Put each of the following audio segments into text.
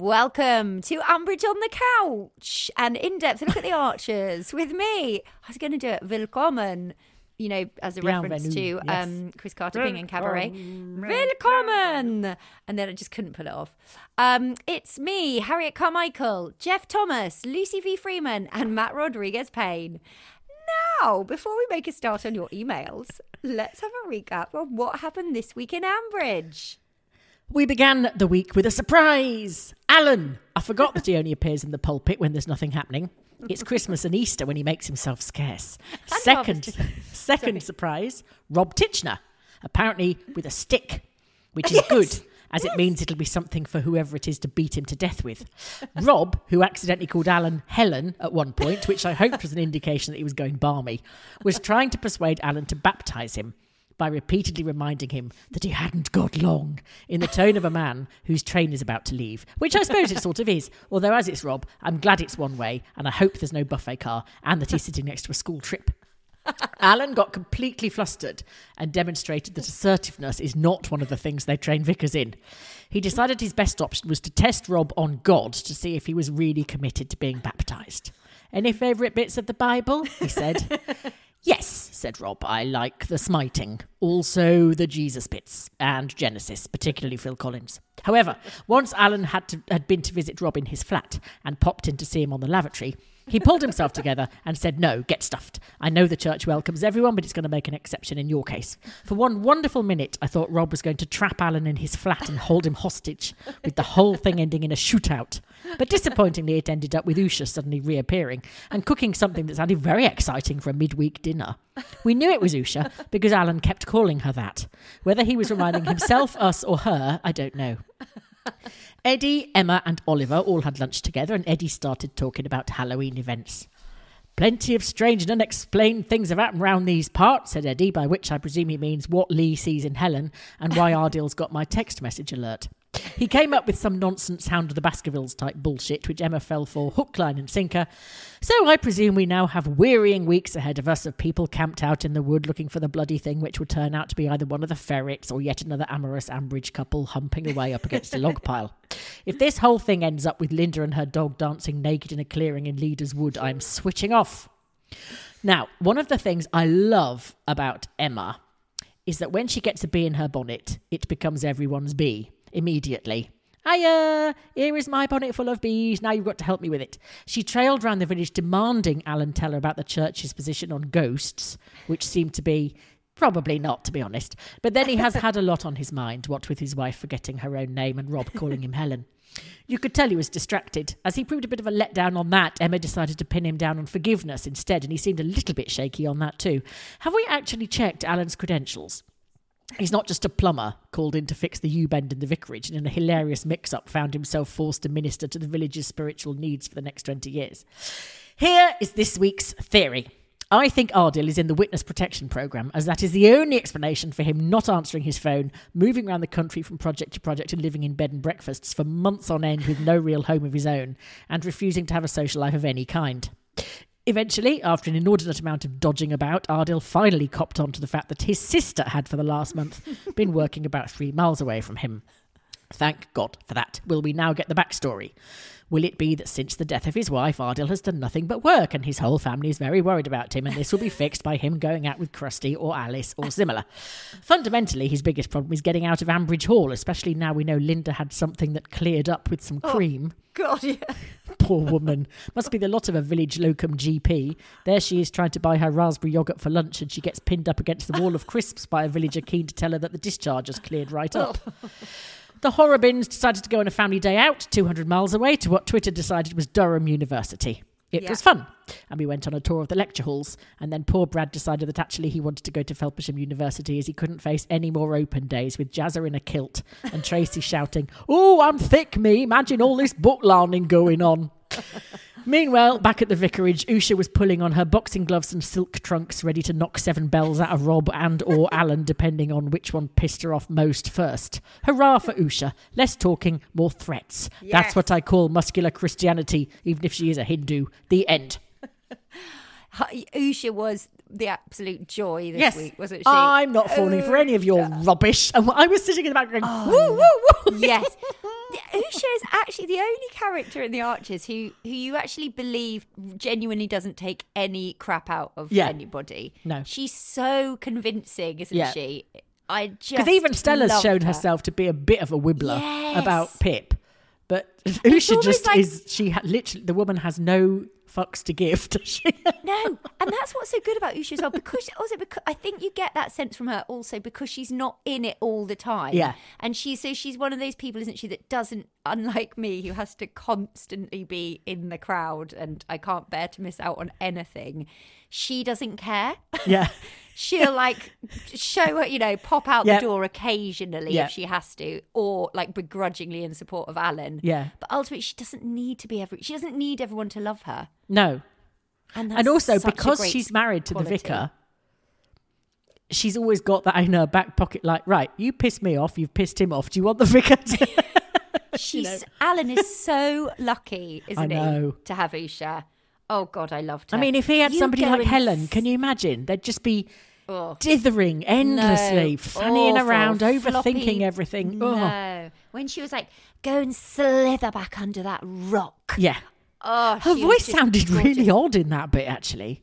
Welcome to Ambridge on the Couch, an in-depth look at the Archers with me. I was going to do it Willkommen, you know, as a reference to yes. um, Chris Carter being in Cabaret. Willkommen! And then I just couldn't pull it off. Um, it's me, Harriet Carmichael, Jeff Thomas, Lucy V. Freeman, and Matt Rodriguez Payne. Now, before we make a start on your emails, let's have a recap of what happened this week in Ambridge. We began the week with a surprise. Alan. I forgot that he only appears in the pulpit when there's nothing happening. It's Christmas and Easter when he makes himself scarce. And Second, second surprise, Rob Titchener, apparently with a stick, which is good. As it means it'll be something for whoever it is to beat him to death with. Rob, who accidentally called Alan Helen at one point, which I hoped was an indication that he was going balmy, was trying to persuade Alan to baptise him by repeatedly reminding him that he hadn't got long in the tone of a man whose train is about to leave, which I suppose it sort of is. Although, as it's Rob, I'm glad it's one way, and I hope there's no buffet car and that he's sitting next to a school trip. Alan got completely flustered and demonstrated that assertiveness is not one of the things they train vicars in. He decided his best option was to test Rob on God to see if he was really committed to being baptised. Any favourite bits of the Bible? He said. Yes, said Rob, I like the smiting. Also the Jesus bits and Genesis, particularly Phil Collins. However, once Alan had, to, had been to visit Rob in his flat and popped in to see him on the lavatory, he pulled himself together and said, No, get stuffed. I know the church welcomes everyone, but it's going to make an exception in your case. For one wonderful minute, I thought Rob was going to trap Alan in his flat and hold him hostage, with the whole thing ending in a shootout. But disappointingly, it ended up with Usha suddenly reappearing and cooking something that sounded very exciting for a midweek dinner. We knew it was Usha because Alan kept calling her that. Whether he was reminding himself, us, or her, I don't know. Eddie, Emma, and Oliver all had lunch together, and Eddie started talking about Halloween events. Plenty of strange and unexplained things have happened round these parts, said Eddie, by which I presume he means what Lee sees in Helen and why Ardill's got my text message alert. He came up with some nonsense Hound of the Baskervilles type bullshit, which Emma fell for hook, line, and sinker. So I presume we now have wearying weeks ahead of us of people camped out in the wood looking for the bloody thing, which will turn out to be either one of the ferrets or yet another amorous Ambridge couple humping away up against a log pile. If this whole thing ends up with Linda and her dog dancing naked in a clearing in Leader's Wood, I'm switching off. Now, one of the things I love about Emma is that when she gets a bee in her bonnet, it becomes everyone's bee immediately. Hiya! Here is my bonnet full of bees. Now you've got to help me with it. She trailed round the village demanding Alan tell her about the church's position on ghosts, which seemed to be probably not, to be honest. But then he has had a lot on his mind, what with his wife forgetting her own name and Rob calling him Helen. You could tell he was distracted. As he proved a bit of a letdown on that, Emma decided to pin him down on forgiveness instead, and he seemed a little bit shaky on that too. Have we actually checked Alan's credentials? He's not just a plumber called in to fix the U bend in the vicarage and in a hilarious mix up found himself forced to minister to the village's spiritual needs for the next 20 years. Here is this week's theory. I think Ardil is in the witness protection program, as that is the only explanation for him not answering his phone, moving around the country from project to project, and living in bed and breakfasts for months on end with no real home of his own, and refusing to have a social life of any kind. Eventually, after an inordinate amount of dodging about, Ardil finally copped on to the fact that his sister had for the last month been working about three miles away from him. Thank God for that. Will we now get the backstory? Will it be that since the death of his wife, Ardil has done nothing but work and his whole family is very worried about him and this will be fixed by him going out with Kirsty or Alice or similar? Fundamentally, his biggest problem is getting out of Ambridge Hall, especially now we know Linda had something that cleared up with some oh, cream. God, yeah. Poor woman. Must be the lot of a village locum GP. There she is trying to buy her raspberry yogurt for lunch and she gets pinned up against the wall of crisps by a villager keen to tell her that the discharge has cleared right up. Oh. The Horrobins decided to go on a family day out 200 miles away to what Twitter decided was Durham University. It Yeah. was fun. And we went on a tour of the lecture halls. And then poor Brad decided that actually he wanted to go to Felpersham University as he couldn't face any more open days with Jazza in a kilt and Tracy shouting, Oh, I'm thick, me. Imagine all this book learning going on. Meanwhile, back at the vicarage, Usha was pulling on her boxing gloves and silk trunks, ready to knock seven bells out of Rob and or Alan, depending on which one pissed her off most first. Hurrah for Usha! Less talking, more threats. That's what I call muscular Christianity, even if she is a Hindu. The end. Usha was the absolute joy this Yes, week, wasn't she? I'm not falling for any of your oh. rubbish. And I was sitting in the back going, oh, woo, woo, woo. yes. Usha is actually the only character in the Archers who who you actually believe genuinely doesn't take any crap out of Yeah. anybody. No. she's so convincing, isn't Yeah. she? I just Because even Stella's shown her. herself to be a bit of a wibbler Yes. about Pip. But Usha just like- is, she ha- literally, the woman has no fucks to give, does she? No, and that's what's so good about Usha as well. Because also, because I think you get that sense from her also because she's not in it all the time. Yeah. and she's so she's one of those people, isn't she, that doesn't, unlike me, who has to constantly be in the crowd and I can't bear to miss out on anything. She doesn't care. yeah. She'll like show her, you know, pop out Yeah. the door occasionally Yeah. if she has to, or like begrudgingly in support of Alan. Yeah. But ultimately, she doesn't need to be every. She doesn't need everyone to love her. No. And, that's and also because she's married to quality. the vicar, she's always got that in her back pocket. Like, right, you pissed me off, you've pissed him off. Do you want the vicar? To- She's Alan is so lucky, isn't know. he, to have Usha? Oh God, I loved her. I mean, if he had You somebody like Helen, s- can you imagine? They'd just be Oh. dithering endlessly, No, fannying awful, around, overthinking floppy- everything. Oh, No, when she was like, "Go and slither back under that rock." yeah. Oh, Her voice sounded really odd in that bit, actually.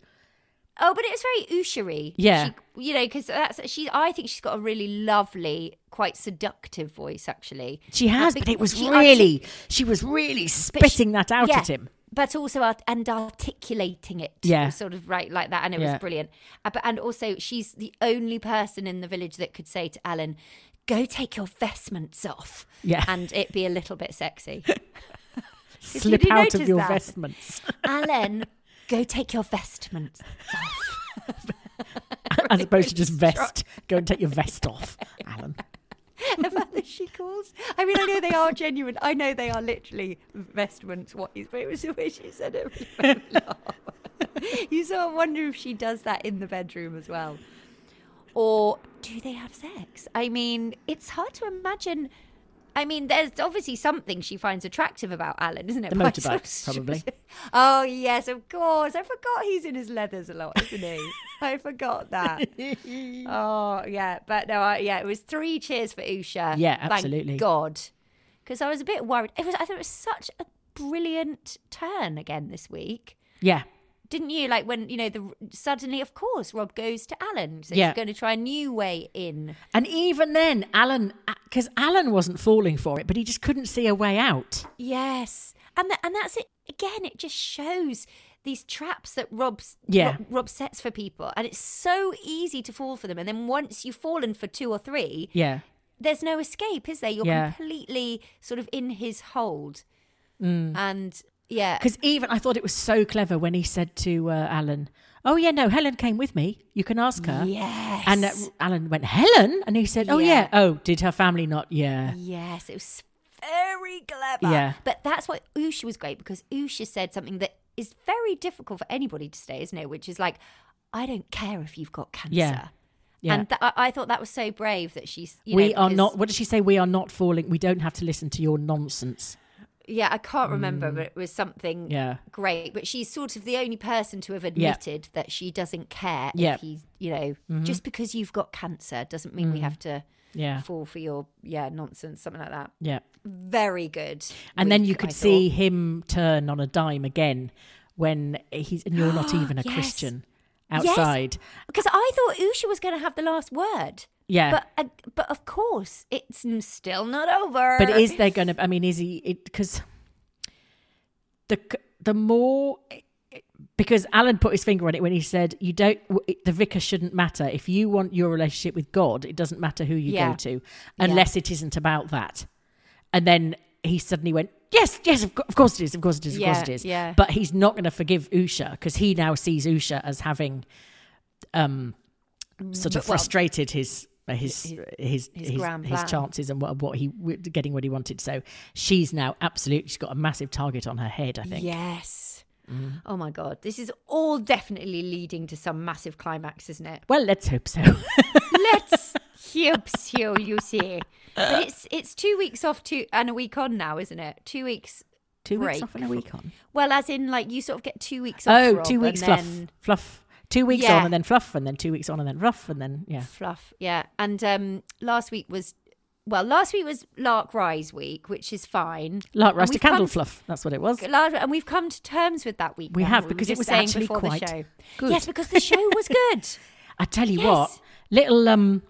Oh, but it was very Ushery. Yeah. She, you know, because that's she. I think she's got a really lovely, quite seductive voice. Actually, She has, but it was she really, she was really she- spitting that out yeah, at him. But also art- and articulating it, Yeah. sort of right like that, and it Yeah. was brilliant. Uh, but and also, she's the only person in the village that could say to Alan, "Go take your vestments off," Yeah. and it be a little bit sexy. Slip you out of your that? vestments. Alan, go take your vestments off. As opposed to just vest. Go and take your vest off, Alan. the fact that she calls. I mean, I know they are genuine. I know they are literally vestments. What is? But it was the way she said it. really made me laugh. you sort of wonder if she does that in the bedroom as well, or do they have sex? I mean, it's hard to imagine. I mean, there's obviously something she finds attractive about Alan, isn't it? The But I motorbike, probably. Oh yes, of course. I forgot he's in his leathers a lot, isn't he? I forgot that. Oh yeah, but no, I, yeah, it was three cheers for Usha. Yeah, Thank absolutely. God, because I was a bit worried. It was. I thought it was such a brilliant turn again this week. Yeah. Didn't you like when you know the suddenly? Of course, Rob goes to Alan, so Yeah. he's going to try a new way in. And even then, Alan, because Alan wasn't falling for it, but he just couldn't see a way out. Yes, and tha- and that's it again. It just shows these traps that Rob's Yeah. Rob, Rob sets for people, and it's so easy to fall for them. And then once you've fallen for two or three, Yeah. there's no escape, is there? You're Yeah. completely sort of in his hold. Mm. And yeah, Because even I thought it was so clever when he said to uh, Alan, "Oh yeah, no, Helen came with me. You can ask her." yes, And uh, Alan went, "Helen," and he said, "Oh yeah. Yeah. Oh, did her family not? Yeah. yes, it was very clever. Yeah. but that's why Usha was great because Usha said something that is very difficult for anybody to say, isn't it? Which is like, I don't care if you've got cancer. Yeah. Yeah. And th- I, I thought that was so brave that she's. You we know, are not. What did she say? We are not falling. We don't have to listen to your nonsense. Yeah, I can't remember, but it was something Mm. Yeah. great. But she's sort of the only person to have admitted that she doesn't care Yeah. if he's, you know, just because you've got cancer doesn't mean we have to Yeah. fall for your yeah nonsense, something like that. Yeah. Very good. And then you could I see thought. him turn on a dime again when he's and you're not even a Yes. Christian outside. because I thought Usha was going to have the last word. Yeah. But uh, but of course, it's still not over. But is there going to? I mean, is he? Because the the more because Alan put his finger on it when he said, "You don't. The vicar shouldn't matter if you want your relationship with God. It doesn't matter who you Yeah. go to, unless it isn't about that." And then he suddenly went, "Yes, yes, of, course it is. Of course it is. Of course it is." yeah. But he's not going to forgive Usha because he now sees Usha as having, um, sort of well, frustrated his. His his his his his, his chances and what what he getting what he wanted. So she's now absolutely she's got a massive target on her head. I think. Yes. Mm. Oh my god, this is all definitely leading to some massive climax, isn't it? Well, let's hope so. Let's hope so, you see. But it's it's two weeks off to and a week on now, isn't it? Two weeks. Two weeks off and a week on. Well, as in like you sort of get two weeks off. Oh, Rob, two weeks and fluff, then fluff. Two weeks Yeah. on and then fluff, and then two weeks on and then rough, and then yeah. fluff. Yeah, and um, last week was well, last week was Lark Rise week, which is fine. Lark Rise to candle fluff. That's what it was. And we've come to terms with that week. We now, have, because it just was actually quite the show. good. Yes, because the show was good. I tell you Yes. what, little um,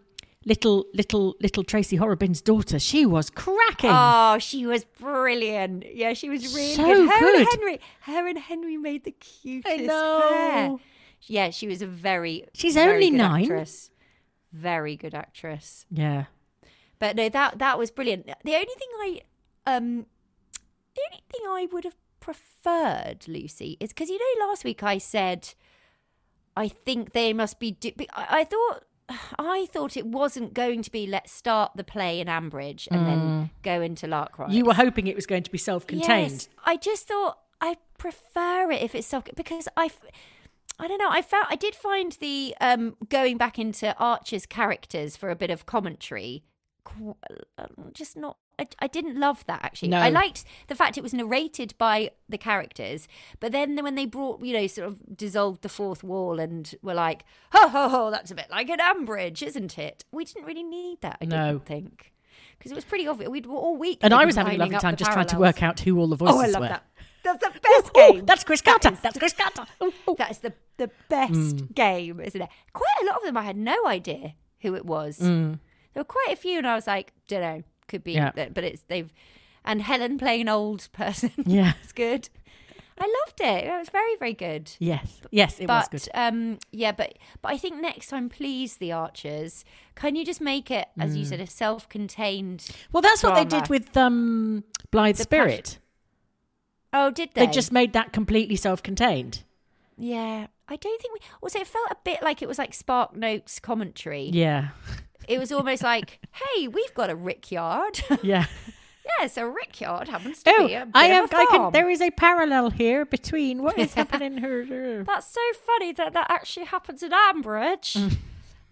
little little little Tracy Horrobin's daughter, she was cracking. Oh, she was brilliant. Yeah, she was really So good. Her good. and Henry, her and Henry made the cutest know. pair. Yeah, she was a very. She's very only nine. Actress. Very good actress. yeah, But no, that that was brilliant. The only thing I, um, the only thing I would have preferred, Lucy, is because you know last week I said, I think they must be. Do- I, I thought. I thought it wasn't going to be let's start the play in Ambridge and then go into Larkrise. you were hoping it was going to be self-contained. Yes, I just thought I prefer it if it's self because I, I don't know. I felt I did find the um going back into Archer's characters for a bit of commentary, uh, just not. I, I didn't love that actually. No. I liked the fact it was narrated by the characters, but then when they brought, you know, sort of dissolved the fourth wall and were like, ho ho ho, that's a bit like an Ambridge, isn't it? We didn't really need that. I No. didn't think. Because it was pretty obvious. We'd all week. And I was having a lovely time just trying to work out who all the voices Oh, I love were. that. That's the best Ooh, game. that's Chris That Carter. is- That's Chris Carter. Ooh, ooh. That is the the best game, isn't it? Quite a lot of them, I had no idea who it was. There were quite a few, and I was like, don't know, could be, Yeah. but it's they've. And Helen playing an old person. Yeah. it's good. I loved it. It was very, very good. Yes, yes, it was but good. um, yeah, but but I think next time, please, the Archers, can you just make it, as you said, a self-contained? Well, that's what they did with um, Blithe The Spirit. Oh, did they? They just made that completely self-contained. Yeah, I don't think we. Also, it felt a bit like it was like Spark Notes commentary. Yeah, It was almost like, "Hey, we've got a rickyard." yeah. yeah, so rickyard happens to Oh, be a bit I of have. a I can. There is a parallel here between what is happening here. That's so funny that that actually happens in Ambridge. Mm.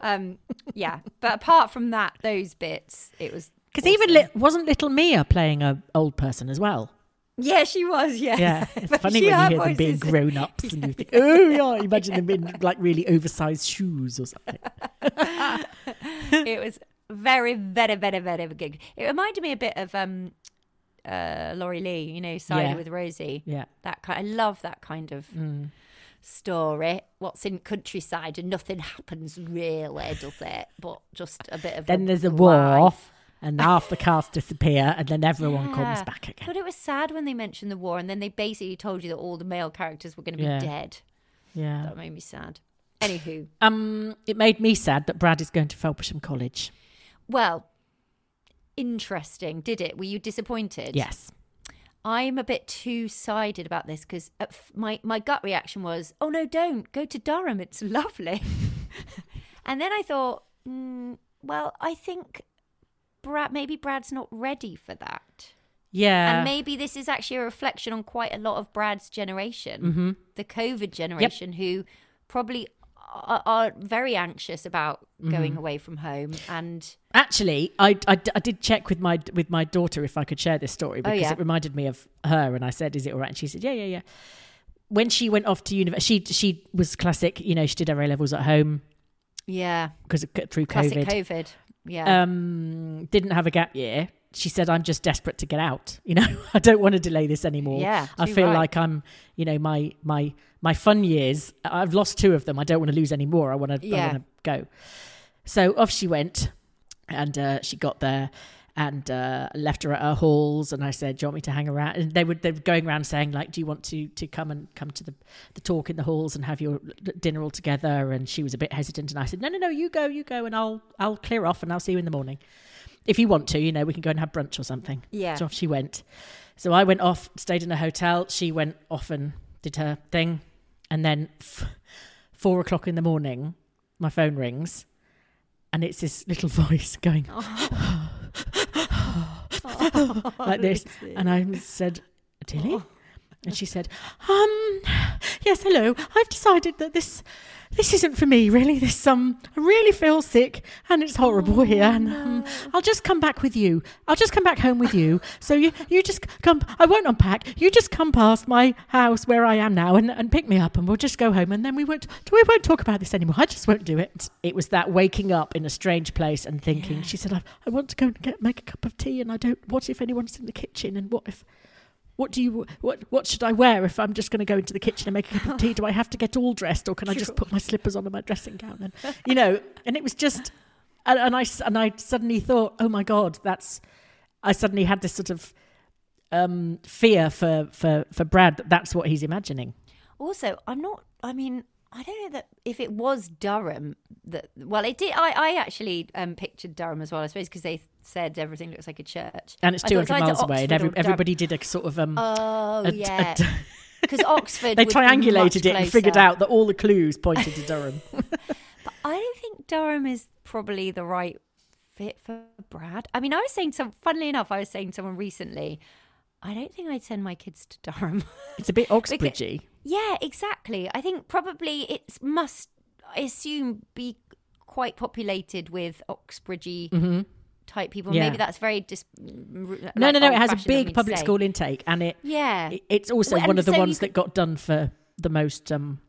um, yeah, but apart from that, those bits, it was Because even li- wasn't little Mia playing a old person as well? Yeah, she was. Yeah, Yeah, it's funny when you hear them being grown ups and you think, oh yeah, imagine them in like really oversized shoes or something. it was very, very, very, very good. It reminded me a bit of um, uh, Laurie Lee, you know, Cider Yeah. with Rosie. Yeah. That kind. I love that kind of Mm. story. What's in countryside and nothing happens really, does it? But just a bit of. Then there's a war. And half the cast disappear, and then everyone comes back again. But it was sad when they mentioned the war, and then they basically told you that all the male characters were going to be Yeah. dead. Yeah. That made me sad. Anywho, Um, it made me sad that Brad is going to Felpersham College. well, interesting. Did it? Were you disappointed? Yes. I'm a bit two sided about this because my, my gut reaction was, oh no, don't go to Durham. It's lovely. and then I thought, mm, well, I think Brad, maybe Brad's not ready for that. Yeah. And maybe this is actually a reflection on quite a lot of Brad's generation, Mm-hmm. the COVID generation, who probably are, are very anxious about Mm-hmm. going away from home, and Actually, I, I, I did check with my with my daughter if I could share this story because Oh, yeah. it reminded me of her, and I said, "Is it all right?" And she said, "Yeah, yeah, yeah." When she went off to university, she she was classic. You know, she did her A levels at home yeah, because through classic COVID. COVID. Yeah, Um, didn't have a gap year. She said, "I'm just desperate to get out. You know, I don't want to delay this anymore. Yeah, I feel right. like I'm, you know, my my my fun years. I've lost two of them. I don't want to lose any more. I want to. I want to go." So off she went, and uh, she got there. And uh, left her at her halls, and I said, "Do you want me to hang around?" And they were they were going around saying, "Like, do you want to to come and come to the the talk in the halls and have your dinner all together?" And she was a bit hesitant, and I said, "No, no, no, you go, you go, and I'll I'll clear off, and I'll see you in the morning." if you want to, you know, we can go and have brunch or something. Yeah. So off she went. So I went off, stayed in a hotel. She went off and did her thing. And then f- four o'clock in the morning, my phone rings and it's this little voice going like this. And I said, Tilly? And she said, um, yes, hello. I've decided that this this isn't for me, really. This um, I really feel sick and it's horrible here. And um, I'll just come back with you. I'll just come back home with you. So you you just come. I won't unpack. You just come past my house where I am now and, and pick me up, and we'll just go home. And then we won't we won't talk about this anymore. I just won't do it. It was that waking up in a strange place and thinking. She said, I, I want to go and get make a cup of tea, and I don't. What if anyone's in the kitchen? And what if what do you what what should I wear if I'm just going to go into the kitchen and make a cup of tea? Do I have to get all dressed, or can I just put my slippers on and my dressing gown? And you know, and it was just, and, and I and I suddenly thought, oh my god, that's. I suddenly had this sort of um, fear for for for Brad that that's what he's imagining. Also, I'm not. I mean, I don't know that if it was Durham that. Well, it did. I, I actually um, pictured Durham as well. I suppose because they said everything looks like a church, And it's 200 miles away, and every, everybody did a sort of um. Oh a- yeah, because Oxford. they triangulated it and figured out that all the clues pointed to Durham. But I don't think Durham is probably the right fit for Brad. I mean, I was saying some. Funnily enough, I was saying to someone recently. I don't think I'd send my kids to Durham. it's a bit Oxbridgey. Yeah, exactly. I think probably it must, I assume, be quite populated with Oxbridgey type people. Mm-hmm. Yeah. Maybe that's very just. No, no, no. It has a big public school intake, and it Yeah. it- it's also Well, one of the so ones could- that got done for the most um,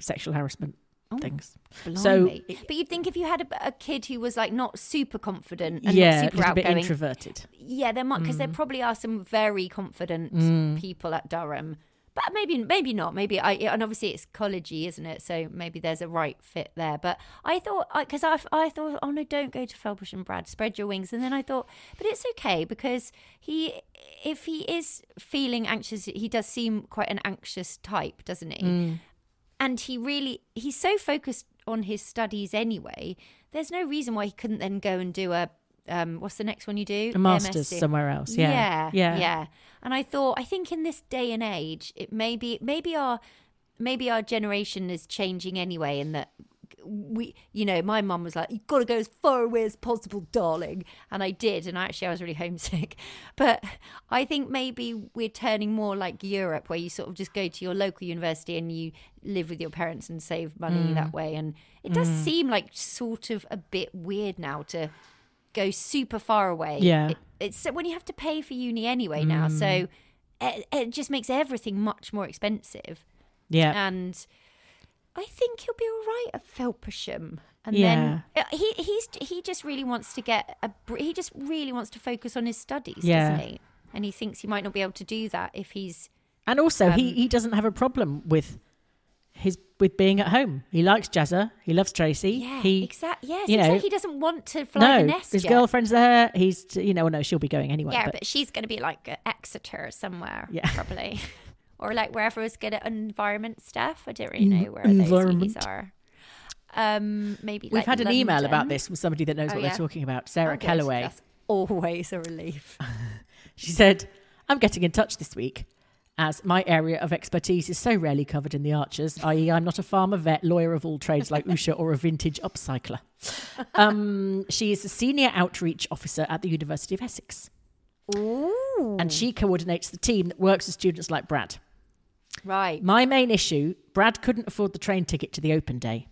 sexual harassment things. Blimey. So but you'd think if you had a, a kid who was like not super confident and yeah, a not super little bit introverted. yeah, there might because there Mm. probably are some very confident people at Durham. But maybe, maybe not. Maybe I, and obviously it's collegey, isn't it? So maybe there's a right fit there. But I thought, because I, I thought, oh no, don't go to Felpersham Brad, spread your wings. And then I thought, but it's okay because he, if he is feeling anxious, he does seem quite an anxious type, doesn't he? And he really he's so focused on his studies anyway there's no reason why he couldn't then go and do a um what's the next one you do A master's MSc. somewhere else. Yeah. yeah Yeah. yeah and i thought i think in this day and age it maybe maybe our maybe our generation is changing anyway in that we you know my mum was like you've got to go as far away as possible darling and i did and actually i was really homesick but i think maybe we're turning more like europe where you sort of just go to your local university and you live with your parents and save money Mm. that way and it does seem like sort of a bit weird now to go super far away Yeah. It- it's when you have to pay for uni anyway now Mm. so it, it just makes everything much more expensive Yeah. and I think he'll be all right at Felpersham. And Yeah. then uh, he he's he just really wants to get a he just really wants to focus on his studies, Yeah. doesn't he? And he thinks he might not be able to do that if he's And also, he, Um, he doesn't have a problem with his with being at home. He likes Jazza. He loves Tracy. yeah he, exactly yes you know, like he doesn't want to fly the no, nest his yet. girlfriend's there. He's you know, well, no, she'll be going anyway. yeah, but, but, she's going to be like Exeter somewhere, Yeah. probably, or like wherever it's good at environment stuff. I don't really know where those environment. unis are. Um, maybe we've like had an email about this from somebody that knows Oh, what yeah? they're talking about. Sarah Oh. Calloway. That's always a relief. She said, I'm getting in touch this week as my area of expertise is so rarely covered in the archers, i.e., I'm not a farmer, vet, lawyer of all trades like Usha or a vintage upcycler. Um, she is a senior outreach officer at the University of Essex. Ooh. And she coordinates the team that works with students like Brad. Right. My main issue Brad couldn't afford the train ticket to the open day.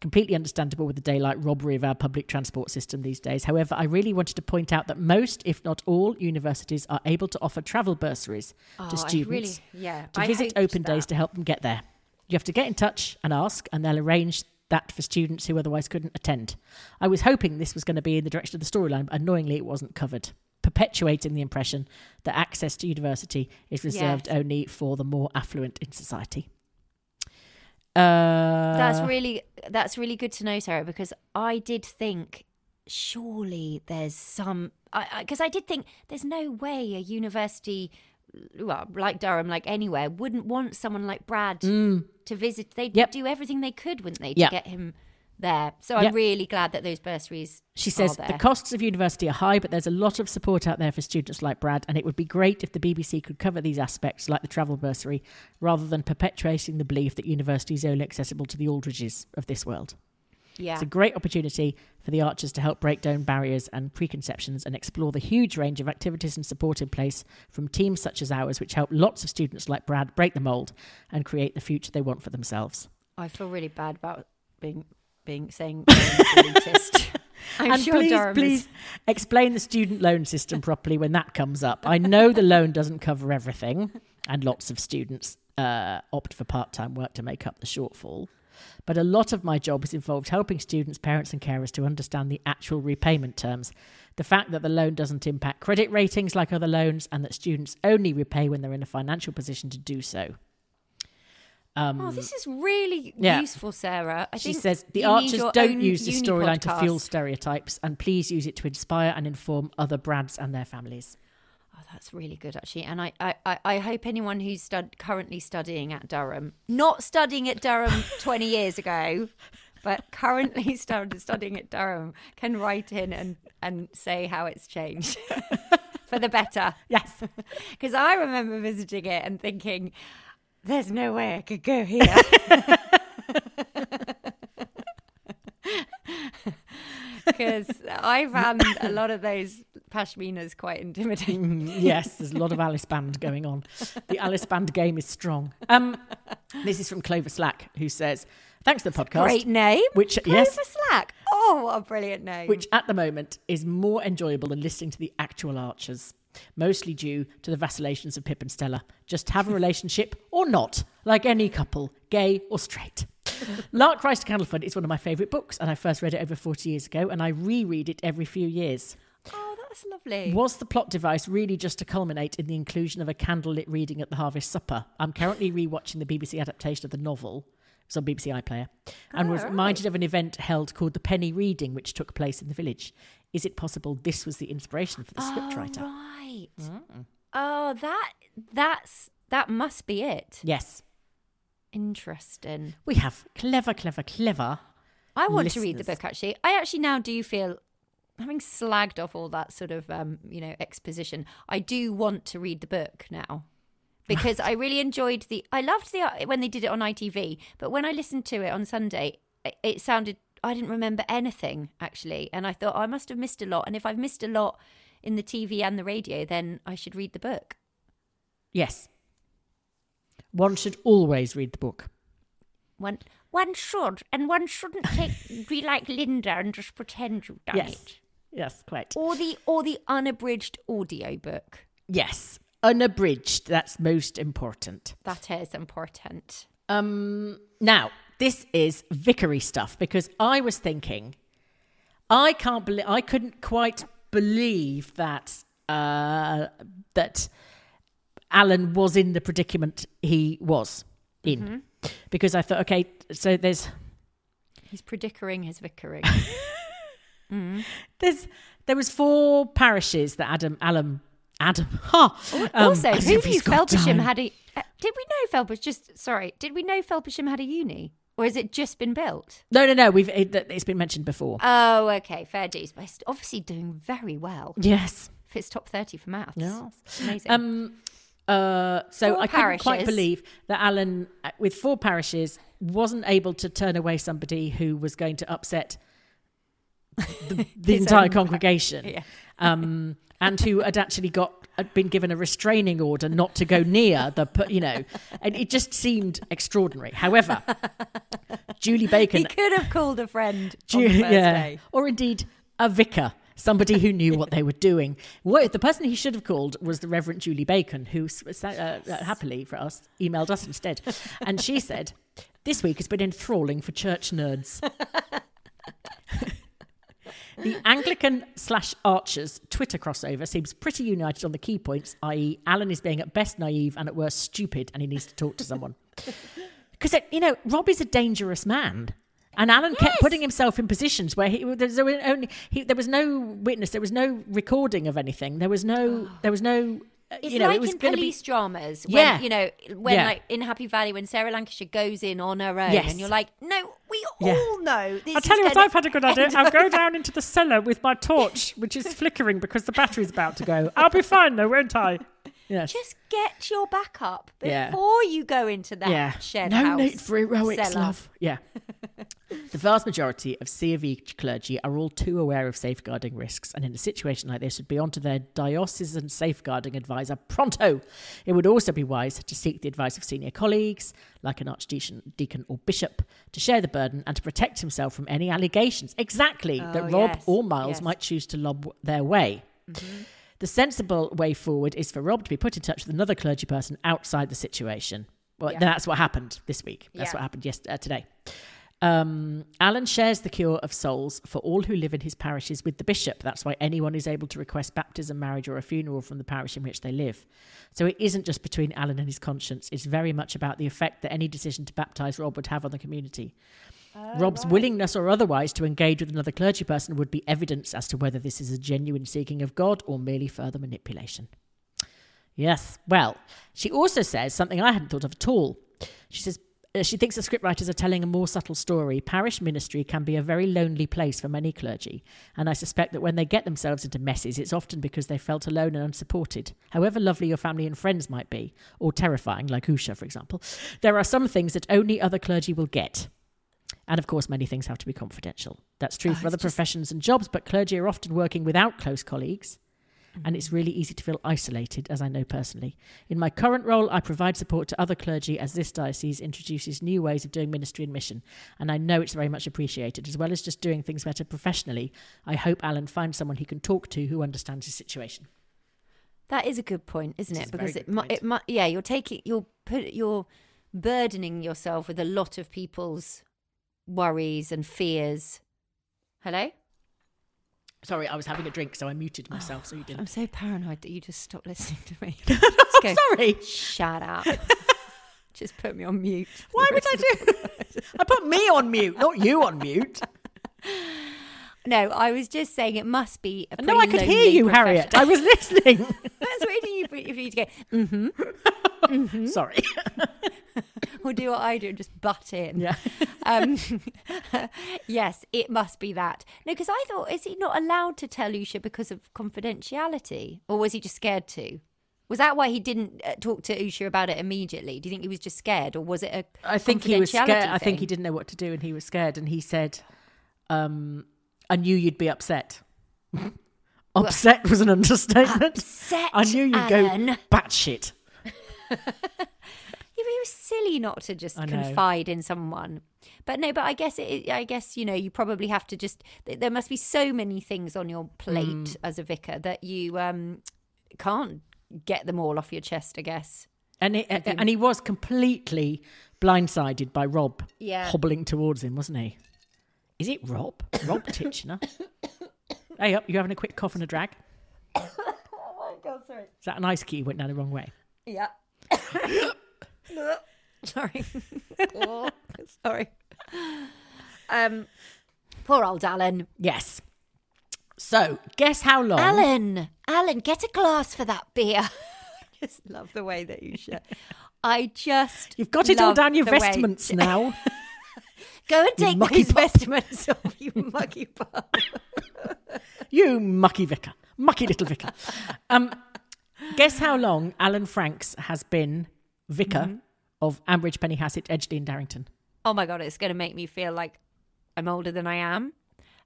Completely understandable with the daylight robbery of our public transport system these days. However, I really wanted to point out that most, if not all, universities are able to offer travel bursaries Oh, to students really- yeah, to I visit open days to help them get there. You have to get in touch and ask, and they'll arrange that for students who otherwise couldn't attend. I was hoping this was going to be in the direction of the storyline, but annoyingly, it wasn't covered, perpetuating the impression that access to university is reserved Yes. only for the more affluent in society. Uh, That's really that's really good to know, Sarah, because I did think surely there's some because I, 'cause I did think there's no way a university well, like Durham, like anywhere, wouldn't want someone like Brad to visit. They'd Mm. Yep. do everything they could, wouldn't they, to Yeah. get him there. So Yep. I'm really glad that those bursaries. She says the costs of university are high, but there's a lot of support out there for students like Brad, and it would be great if the BBC could cover these aspects, like the travel bursary, rather than perpetuating the belief that university is only accessible to the Aldridges of this world. yeah, It's a great opportunity for the Archers to help break down barriers and preconceptions and explore the huge range of activities and support in place from teams such as ours, which help lots of students like Brad break the mould and create the future they want for themselves. I feel really bad about being being saying I'm and sure please, Durham please is. explain the student loan system properly when that comes up. I know the loan doesn't cover everything, and lots of students uh, opt for part time work to make up the shortfall. But a lot of my job has involved helping students, parents, and carers to understand the actual repayment terms. The fact that the loan doesn't impact credit ratings like other loans, and that students only repay when they're in a financial position to do so. Um, Oh, this is really Yeah. useful, Sarah. I she says the archers don't use the storyline to fuel stereotypes, and please use it to inspire and inform other Brads and their families. Oh, that's really good, actually. And I, I, I- I hope anyone who's stud- currently studying at Durham, not studying at Durham 20 years ago, but currently started studying at Durham, can write in and, and say how it's changed for the better. Yes, Because I remember visiting it and thinking, there's no way I could go here. Because I found a lot of those pashminas quite intimidating. yes, there's a lot of Alice Band going on. The Alice Band game is strong. Um, this is from Clover Slack, who says, "Thanks to the podcast, Great name. Which- Clover yes. Slack. Oh, what a brilliant name. which at the moment is more enjoyable than listening to the actual Archers." Mostly due to the vacillations of Pip and Stella. Just have a relationship or not, like any couple, gay or straight. Lark Rise to Candleford is one of my favourite books, and I first read it over 40 years ago, and I reread it every few years. oh, that's lovely. Was the plot device really just to culminate in the inclusion of a candlelit reading at the Harvest Supper? I'm currently rewatching the BBC adaptation of the novel. It's on BBC iPlayer, and was oh, reminded of an event held called the Penny Reading, which took place in the village. Is it possible this was the inspiration for the scriptwriter? Right. Oh, that that's that must be it. Yes, Interesting. we have clever, clever, clever. I want to read the book actually. I actually now do feel having slagged off all that sort of um, you know, exposition. I do want to read the book now. Because I really enjoyed the I loved the when they did it on ITV, but when I listened to it on Sunday, it sounded I didn't remember anything actually, and I thought oh, I must have missed a lot. And if I've missed a lot in the TV and the radio, then I should read the book. Yes, one should always read the book. One one should, and one shouldn't take be like Linda and just pretend you've done Yes, it. yes, quite. Or the or the unabridged audio book. Yes, unabridged. That's most important. That is important. Um, now, this is vicary stuff because I was thinking, I can't believe, I couldn't quite believe that uh, that Alan was in the predicament he was in, because I thought, okay, so there's He's predicering his vicary. there's there was four parishes that Adam Alan Adam ha um, also, who knew Felpersham had a? Uh, did we know Felpersham? Just sorry, did we know Felpersham had a uni, or has it just been built? no no no we've it, it's been mentioned before Oh, okay, fair dues. But it's obviously doing very well. yes If it's top thirty for maths, Yes. amazing. Um, uh, so Four I couldn't quite believe that Alan, uh, with four parishes, wasn't able to turn away somebody who was going to upset the, the entire congregation, Yeah. um, and who had actually got had been given a restraining order not to go near the, you know, and it just seemed extraordinary. However, Julie Bacon. He could have called a friend Ju- on Thursday. yeah. Or indeed a vicar, somebody who knew what they were doing. What, the person he should have called was the Reverend Julie Bacon, who uh, uh, happily for us emailed us instead. And she said, This week has been enthralling for church nerds. The Anglican slash Archers Twitter crossover seems pretty united on the key points, i.e., Alan is being at best naive and at worst stupid, and he needs to talk to someone. Because you know, Rob is a dangerous man. And Alan kept putting himself in positions where he there was only he, there was no witness, there was no recording of anything, there was no there was no uh, Uh, it's you know like it was in to be police dramas. When, Yeah. You know, when Yeah. like in Happy Valley, when Sarah Lancashire goes in on her own, Yes. and you're like, no, we Yeah. all know. This I'll tell you what, I've had a good idea. I'll go down into the cellar with my torch, which is flickering because the battery's about to go. I'll be fine though, won't I? Yes. Just get your back up Yeah. before you go into that yeah. shed no house. need for heroics, cellar. love. Yeah. the vast majority of C of E clergy are all too aware of safeguarding risks, and in a situation like this, would be onto their diocesan safeguarding advisor pronto. It would also be wise to seek the advice of senior colleagues, like an archdeacon deacon or bishop, to share the burden and to protect himself from any allegations. Exactly that Oh, Rob yes, or Miles yes. Mm-hmm. might choose to lob their way. The sensible way forward is for Rob to be put in touch with another clergy person outside the situation. Well, Yeah. that's what happened this week. That's Yeah. what happened yesterday, uh, today. Um, Alan shares the cure of souls for all who live in his parishes with the bishop. That's why anyone is able to request baptism, marriage, or a funeral from the parish in which they live. So it isn't just between Alan and his conscience, it's very much about the effect that any decision to baptise Rob would have on the community. Rob's willingness or otherwise to engage with another clergy person would be evidence as to whether this is a genuine seeking of God or merely further manipulation. Yes. Well, she also says something I hadn't thought of at all. She says uh, she thinks the scriptwriters are telling a more subtle story. Parish ministry can be a very lonely place for many clergy, and I suspect that when they get themselves into messes, it's often because they felt alone and unsupported. However lovely your family and friends might be, or terrifying, like Usha, for example, there are some things that only other clergy will get. And of course, many things have to be confidential. That's true for other professions and jobs, but clergy are often working without close colleagues. And it's mm-hmm. really easy to feel isolated, as I know personally. In my current role, I provide support to other clergy as this diocese introduces new ways of doing ministry and mission. And I know it's very much appreciated. As well as just doing things better professionally, I hope Alan finds someone he can talk to who understands his situation. That is a good point, isn't It it? is Because it, good mu- it mu- yeah, you're taking, you're put, you're burdening yourself with a lot of people's worries and fears. Hello. Sorry, I was having a drink, so I muted myself, so you didn't. I'm so paranoid that you just stopped listening to me. Go. Sorry. Shut up. just put me on mute. Why would I do? I put me on mute, not you on mute. No, I was just saying it must be a No, I could hear you, Harriet. I was listening. I was waiting for, you to go, mm-hmm, Sorry. or do what I do and just butt in. Yeah. Um, yes, it must be that. No, because I thought, is he not allowed to tell Usha because of confidentiality? Or was he just scared to? Was that why he didn't uh, talk to Usha about it immediately? Do you think he was just scared? Or was it a I think he was scared. confidentiality I think he didn't know what to do, and he was scared. And he said, um, "I knew you'd be upset." upset was an understatement. Upset, I knew you'd Alan. go batshit. Yeah, but it was silly not to just confide in someone. But no, but I guess it. I guess you know you probably have to just. There must be so many things on your plate Mm. as a vicar that you um can't get them all off your chest. I guess. And it, and he was completely blindsided by Rob Yeah. hobbling towards him, wasn't he? Is it Rob? Rob Titchener? hey, up! You having a quick cough and a drag? Oh my god! Sorry. Is that an ice key went down the wrong way? Yeah. sorry. Oh, sorry. Um, poor old Alan. Yes. So, guess how long? Alan, Alan, get a glass for that beer. I just love the way that you share. I just You've got it all love down your the way- vestments now. Go and take mucky those pup. vestments off, you mucky pup. You mucky vicar, mucky little vicar. Um, guess how long Alan Franks has been vicar Mm-hmm. of Ambridge, Pennyhassett, Edgeley, and Darrington? Oh my god, it's going to make me feel like I'm older than I am.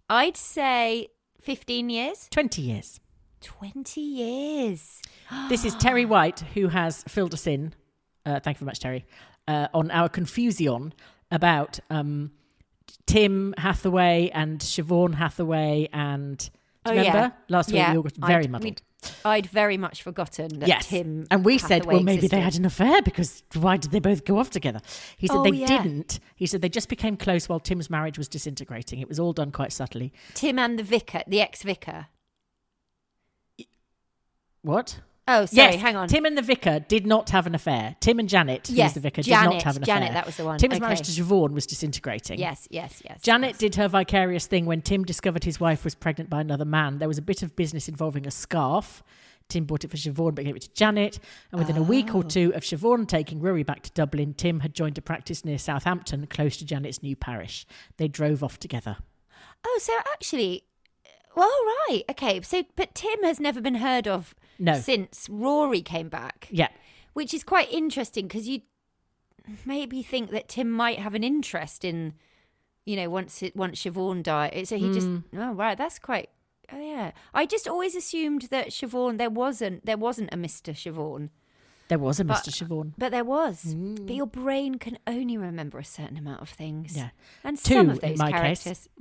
I'd say 15 years. Twenty years. 20 years. This is Terry White who has filled us in. Uh, thank you very much, Terry. Uh, on our confusion about um, Tim Hathaway and Siobhan Hathaway and do Oh, you remember yeah. last week Yeah. we all got very I'd- muddled. I'd very much forgotten that yes, Tim and we said, well, maybe they had an affair because why did they both go off together? He said Oh, they yeah. didn't. He said they just became close while Tim's marriage was disintegrating. It was all done quite subtly. Tim and the vicar, the ex-vicar. What? Oh, sorry, yes, hang on. Tim and the vicar did not have an affair. Tim and Janet, who's Yes, the vicar, did not have an affair. Janet, that was the one. Tim's Okay. marriage to Siobhan was disintegrating. Yes, yes, yes. Janet yes. did her vicarious thing when Tim discovered his wife was pregnant by another man. There was a bit of business involving a scarf. Tim bought it for Siobhan but gave it to Janet. And within a week Oh. or two of Siobhan taking Rory back to Dublin, Tim had joined a practice near Southampton, close to Janet's new parish. They drove off together. Oh, so actually, well, right, okay. So, but Tim has never been heard of No. since Rory came back. Yeah. which is quite interesting because you maybe think that Tim might have an interest in, you know, once it once Siobhan died. So he just Hmm. oh right, that's quite. Oh yeah, I just always assumed that Siobhan there wasn't there wasn't a Mister Siobhan, There was a But- Mr. Siobhan. but there was. But your brain can only remember a certain amount of things. Yeah. and Two, some of in those my characters.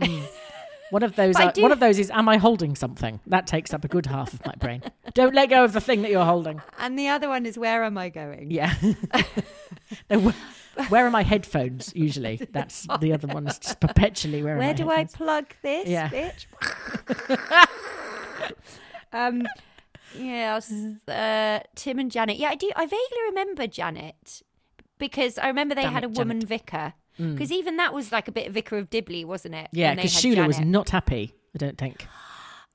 One of those. Are, do- One of those is, am I holding something? That takes up a good half of my brain. Don't let go of the thing that you're holding. and the other one is where am I going? Yeah. No, wh- where are my headphones? Usually, that's the other one. Is just perpetually where. are Where do I plug this, Yeah. bitch? um, yeah, uh, Tim and Janet. Yeah, I do. I vaguely remember Janet because I remember they Damn had a woman Janet. vicar. Because even that was like a bit of vicar of Dibley, wasn't it? Yeah, because Shula was not happy. I don't think.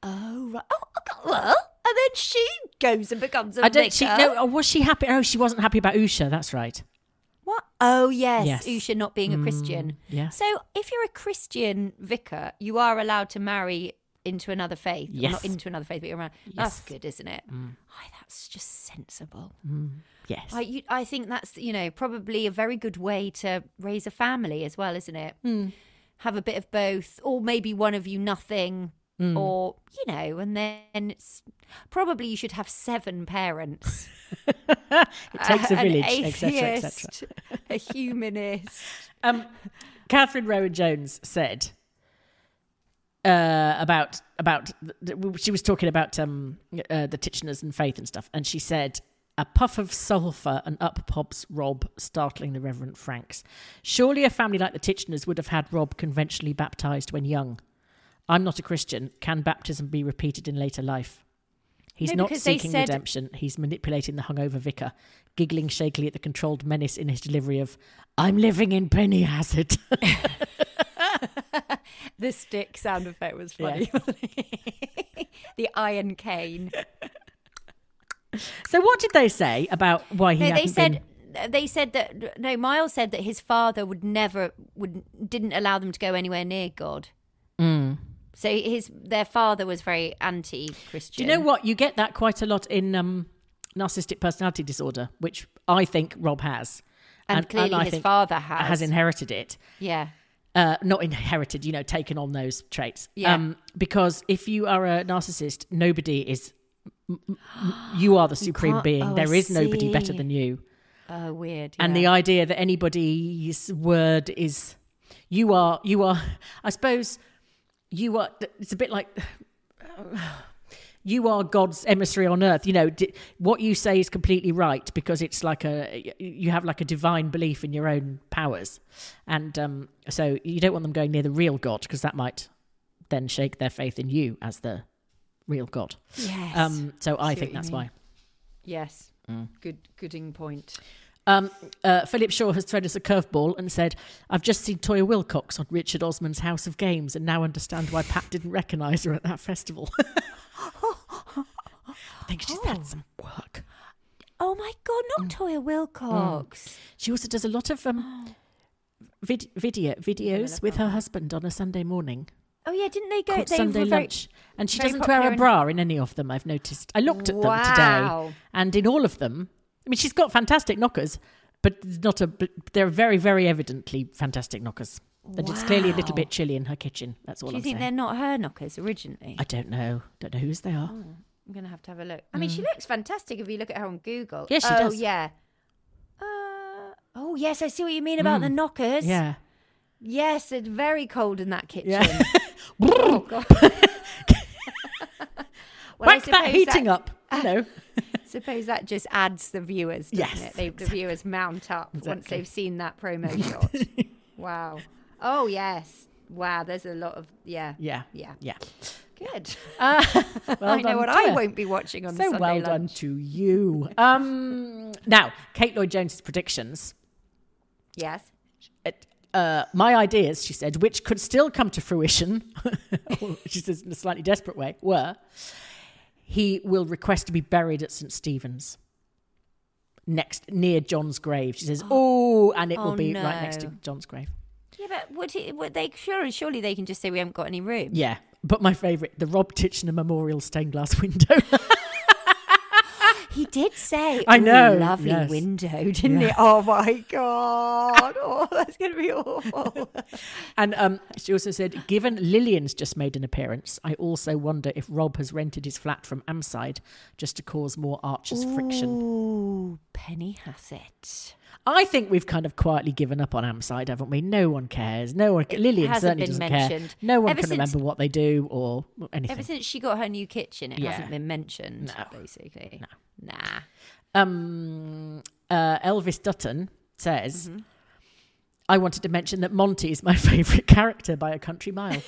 Oh right. Oh, okay, well, and then she goes and becomes a I don't. vicar. She no. Was she happy? Oh, she wasn't happy about Usha. That's right. What? Oh yes, Yes. Mm, Usha not being a Christian. yeah. So if you're a Christian vicar, you are allowed to marry into another faith. Yes. not into another faith, but you're around. Yes. Mm. That's good, isn't it? Oh, that's just sensible. Yes. I, you, I think that's you know probably a very good way to raise a family as well, isn't it? Hmm. Have a bit of both, or maybe one of you nothing, Hmm. or you know, and then it's probably you should have seven parents. it takes a village, etc., etc. atheist, a humanist. Um, Catherine Rowan Jones said uh, about about she was talking about um, uh, the Titcheners and faith and stuff, and she said. A puff of sulphur and up pops Rob, startling the Reverend Franks. Surely a family like the Titcheners would have had Rob conventionally baptized when young. I'm not a Christian. Can baptism be repeated in later life? He's No, not seeking said- redemption. He's manipulating the hungover vicar, giggling shakily at the controlled menace in his delivery of, I'm living in Penny Hassett. The stick sound effect was Yeah. funny. the iron cane. So, what did they say about why he No, they said been- they said that no. Miles said that his father would never would didn't allow them to go anywhere near God. Mm. So his their father was very anti-Christian. Do you know what? You get that quite a lot in um, narcissistic personality disorder, which I think Rob has. And, clearly I his father has. has inherited it. Yeah. uh, not inherited, you know, taken on those traits. Yeah. Um, because if you are a narcissist, nobody is. You are the supreme being. oh, there I is nobody better than you. Oh, weird. And the idea that anybody's word is, you are, you are. I suppose you are. It's a bit like. You are God's emissary on earth. You know what you say is completely right because it's like a you have like a divine belief in your own powers, and um, so you don't want them going near the real God because that might then shake their faith in you as the real God. yes. Um, so I think that's mean. why. yes. Mm. Good. Gooding point. Um, uh, Philip Shaw has thrown us a curveball and said, I've just seen Toyah Willcox on Richard Osman's House of Games and now understand why Pat didn't recognise her at that festival. I think she's Oh. had some work. Oh my God! Mm. Not Toyah Willcox. She also does a lot of um, vid- video videos with her husband on a Sunday morning Oh yeah, didn't they go? called they Sunday very- lunch. And she doesn't wear a bra in any of them, I've noticed. I looked at them today, and in all of them, I mean, she's got fantastic knockers, but not a. But they're very, very evidently fantastic knockers. And it's clearly a little bit chilly in her kitchen. That's all Do you I'm think they're not her knockers originally? I don't know. Don't know whose they are. Hmm, I'm gonna have to have a look. I mean, she hmm. looks fantastic if you look at her on Google. Yeah, she oh, does. yeah. Uh, oh yes, I see what you mean about hmm. the knockers. Yeah. Yes, it's very cold in that kitchen. Yeah. Oh, Whack that heating that- up. You know. Suppose that just adds the viewers, doesn't Yes, it? They, The viewers mount up once they've seen that promo shot. wow. Oh yes. Wow. There's a lot of yeah. Yeah. Yeah. Yeah. Good. Uh, well I know what I won't be watching on So Sunday well lunch. done to you. Um, now, Kate Lloyd Jones's predictions. Yes. Uh, my ideas, she said, which could still come to fruition, she says in a slightly desperate way, were he will request to be buried at St Stephen's next near John's grave. She says, "Oh, and it Oh, will be right next to. John's grave." Yeah, but would, he, would they surely surely they can just say we haven't got any room. Yeah, but my favourite, the Rob Titchener Memorial stained glass window. He did say, I "Ooh, know, lovely yes. window, didn't Yeah. he? Oh my god! Oh, that's going to be awful." And um, she also said, given Lilian's just made an appearance, I also wonder if Rob has rented his flat from Amside just to cause more Archer's friction. Ooh, Penny Hassett. I think we've kind of quietly given up on Amside, haven't we? No one cares. No one. Lilian hasn't certainly doesn't mentioned. care. No one Ever can remember what they do or anything. Ever since she got her new kitchen, it Yeah. hasn't been mentioned. No. basically. No. Nah. um, uh, Elvis Dutton says, Mm-hmm. I wanted to mention that Monty is my favourite character by a country mile.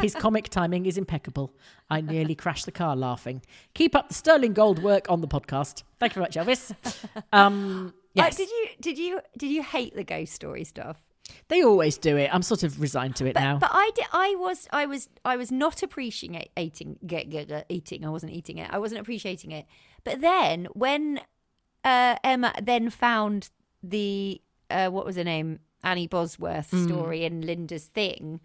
His comic timing is impeccable. I nearly crashed the car laughing. Keep up the sterling gold work on the podcast. Thank you very much, Elvis. Um, Uh, did you did you did you hate the ghost story stuff? they always do it. I'm sort of resigned to it But, now. but I did. I was. I was. I was not appreciating eating. Get, get, get, eating. I wasn't eating it. I wasn't appreciating it. But then when uh, Emma then found the uh, what was her name Annie Bosworth Hmm. story in Linda's thing,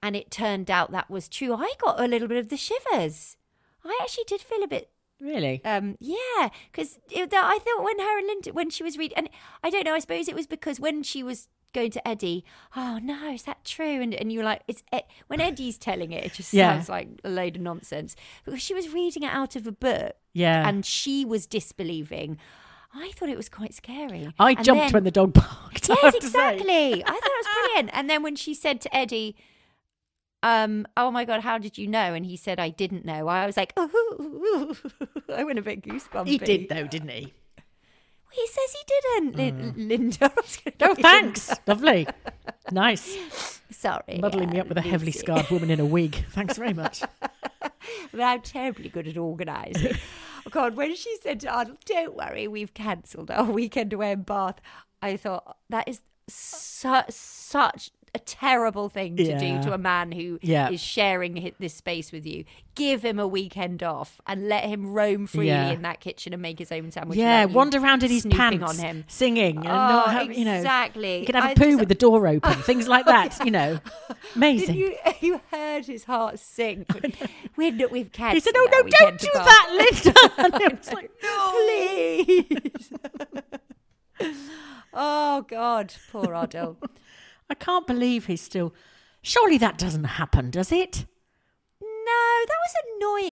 and it turned out that was true. I got a little bit of the shivers. I actually did feel a bit really? um, yeah, because I thought when her and Linda, when she was reading, and I don't know, I suppose it was because when she was going to Eddie, oh no, is that true? And and you're like, it's Ed- when Eddie's telling it, it just Yeah. sounds like a load of nonsense. Because she was reading it out of a book, Yeah. and she was disbelieving. I thought it was quite scary. I And jumped then- when the dog barked. Yes, say. exactly. I thought it was brilliant. And then when she said to Eddie, um, oh my god, how did you know? And he said, I didn't know. I was like, oh, I went a bit goosebumpy. He did though, didn't he? He says he didn't, Lin- Linda. I Oh, thanks. Lovely. Nice. Sorry. Muddling me uh, up with a heavily scarred woman in a wig. Thanks very much. But I'm terribly good at organising. oh God, when she said to Arnold, "Don't worry, we've cancelled our weekend away in Bath," I thought that is su- such a terrible thing to Yeah. do to a man who is Yeah. sharing this space with you. Give him a weekend off and let him roam freely Yeah. in that kitchen and make his own sandwich. yeah, wander around in his pants, on him. singing, and Oh, not have, you know, exactly. You can have a I poo just- with the door open, things like that. You know, amazing. you you heard his heart sink? We're not, we've cancelled. He said, "Oh no, don't do that, Linda." and it was like, please. oh God, poor Ardell. I can't believe he's still. Surely that doesn't happen, does it? no, that was annoying.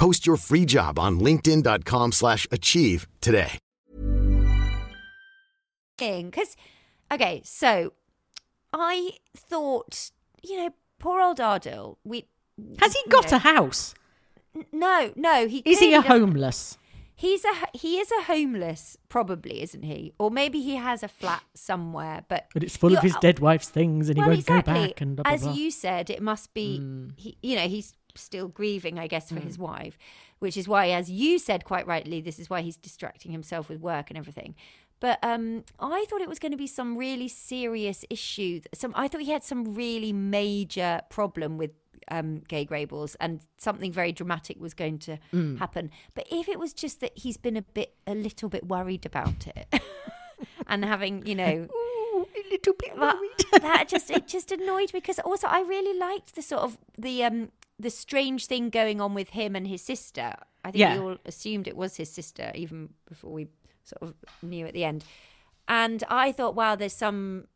Post your free job on linkedin.com/achieve slash achieve today. Because, okay, so I thought, you know, poor old Ardell. We Has he got know, a house? No, no. He Is he a homeless? He's a he is a homeless, probably, isn't he? Or maybe he has a flat somewhere, but But it's full of his dead wife's things, and he well, won't exactly. go back. And blah, blah, as blah. Mm. you said, it must be. He, you know, he's still grieving, I guess, for his wife, which is why, as you said quite rightly, this is why he's distracting himself with work and everything. But um, I thought it was going to be some really serious issue. Some I thought he had some really major problem with um, Grey Gables and something very dramatic was going to Mm. happen. But if it was just that he's been a bit, a little bit worried about it, and having, you know, a little bit worried. that just it just annoyed me because also I really liked the sort of the um the strange thing going on with him and his sister. I think Yeah. we all assumed it was his sister even before we sort of knew at the end. And I thought, wow, there's some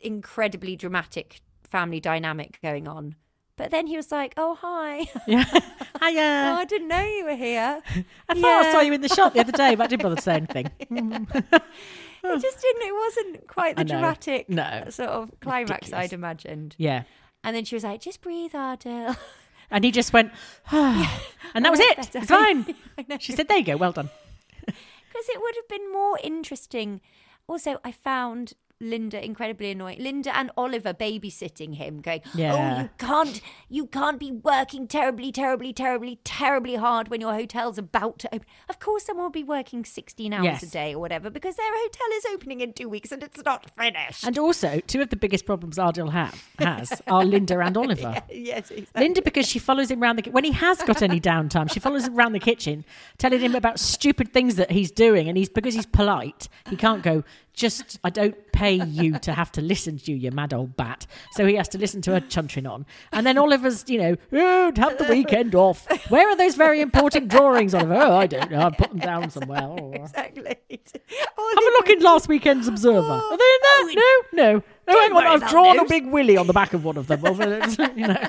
incredibly dramatic family dynamic going on. But then he was like, "Oh hi, yeah. oh, Hiya. I didn't know you were here." I thought I saw you in the shop the other day, but I didn't bother to say anything. It just didn't. It wasn't quite the dramatic No. sort of climax Ridiculous. I'd imagined. yeah. And then she was like, "Just breathe, Ardell." And he just went, "Ah," and that Oh, was it. It's fine. She said, "There you go. Well done." Because it would have been more interesting. Also, I found Linda incredibly annoying. Linda and Oliver babysitting him, going, "Oh, you can't, you can't be working terribly, terribly, terribly, terribly hard when your hotel's about to open. Of course, someone will be working sixteen hours Yes. a day or whatever because their hotel is opening in two weeks and it's not finished." And also, two of the biggest problems Ardell have has are Linda and Oliver. yes, exactly. Linda, because she follows him around the when he has got any downtime, she follows him around the kitchen, telling him about stupid things that he's doing, and he's because he's polite, he can't go. Just, I don't pay you to have to listen to you, you mad old bat. So he has to listen to her chuntering on, and then Oliver's, you know, oh, have the weekend off. Where are those very important drawings, Oliver? Oh, I don't know. I've put them down somewhere. Oh. exactly. Have a look in last weekend's Observer. Oh. Are they in there? Oh, no, no. Oh, hang on. I've drawn a big willy on the back of one of them. You know.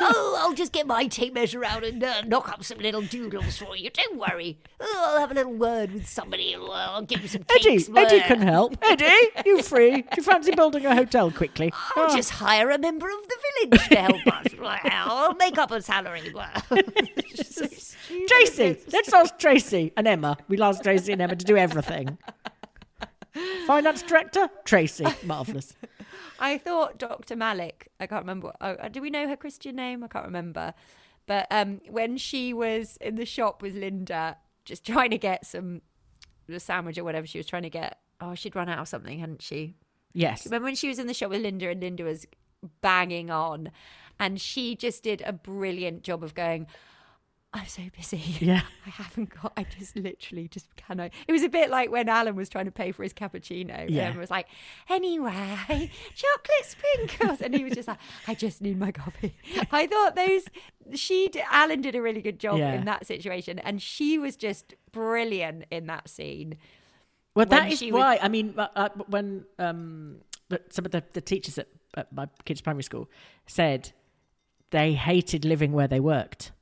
Oh, I'll just get my tape measure out and uh, knock up some little doodles for you. Don't worry. Oh, I'll have a little word with somebody. Well, I'll give you some Eddie, cakes. Eddie can help. Eddie, you free? Do you fancy building a hotel quickly? I'll Oh. just hire a member of the village to help us. Well, I'll make up a salary. Tracy, let's ask Tracy and Emma. We'll ask Tracy and Emma to do everything. Finance director, Tracy. Marvellous. I thought Dr. Malik, I can't remember. Oh, uh, do we know her Christian name? I can't remember. But um, when she was in the shop with Linda, just trying to get some a sandwich or whatever she was trying to get, oh, she'd run out of something, hadn't she? Yes. Remember when she was in the shop with Linda and Linda was banging on and she just did a brilliant job of going, I'm so busy. Yeah. I haven't got, I just literally just cannot. It was a bit like when Alan was trying to pay for his cappuccino. Yeah. And was like, anyway, chocolate sprinkles. And he was just like, I just need my coffee. I thought those, she, did, Alan did a really good job Yeah. in that situation. And she was just brilliant in that scene. Well, that is she was- why. I mean, uh, uh, when um, but some of the, the teachers at, at my kids' primary school said they hated living where they worked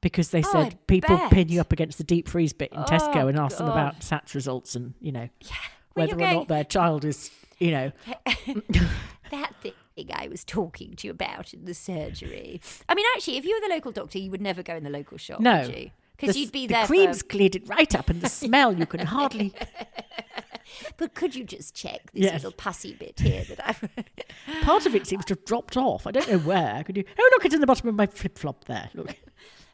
because they Oh, said I people pin you up against the deep freeze bit in oh, Tesco Oh, and ask them about SATs results and you know When whether or going- not their child is you know that thing I was talking to you about in the surgery. I mean, actually, if you were the local doctor, you would never go in the local shop, no would you? Because The- you'd be the there. creams For, cleared it right up and the smell you can hardly but could you just check this Yes. little pussy bit here that I've. part of it seems to have dropped off I don't know where could you oh look it's in the bottom of my flip flop there look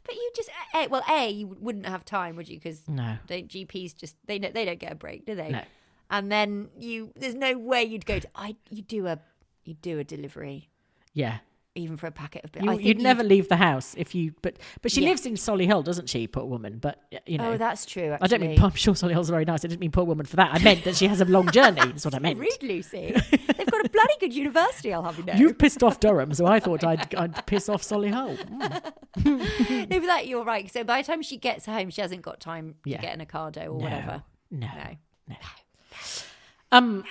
But you just a, well, a you wouldn't have time, would you? Because No. don't GPs just they don't, they don't get a break, do they? No. And then you, there's no way you'd go to. I you do a you do a delivery yeah even for a packet of. You, I think you'd never leave the house if you, but but she Yeah. lives in Solihull, doesn't she? Poor woman. But you know, Oh, that's true. I don't mean. I'm sure Solihull's very nice. I didn't mean poor woman for that. I meant that she has a long journey. That's what I meant. Rude, Lucy. They've got a bloody good university. I'll have you know. You've pissed off Durham, so I thought I'd, I'd piss off Solihull. Mm. no, but that you're right. So by the time she gets home, she hasn't got time to Yeah. get an Ocado or No, whatever. no. No. Um,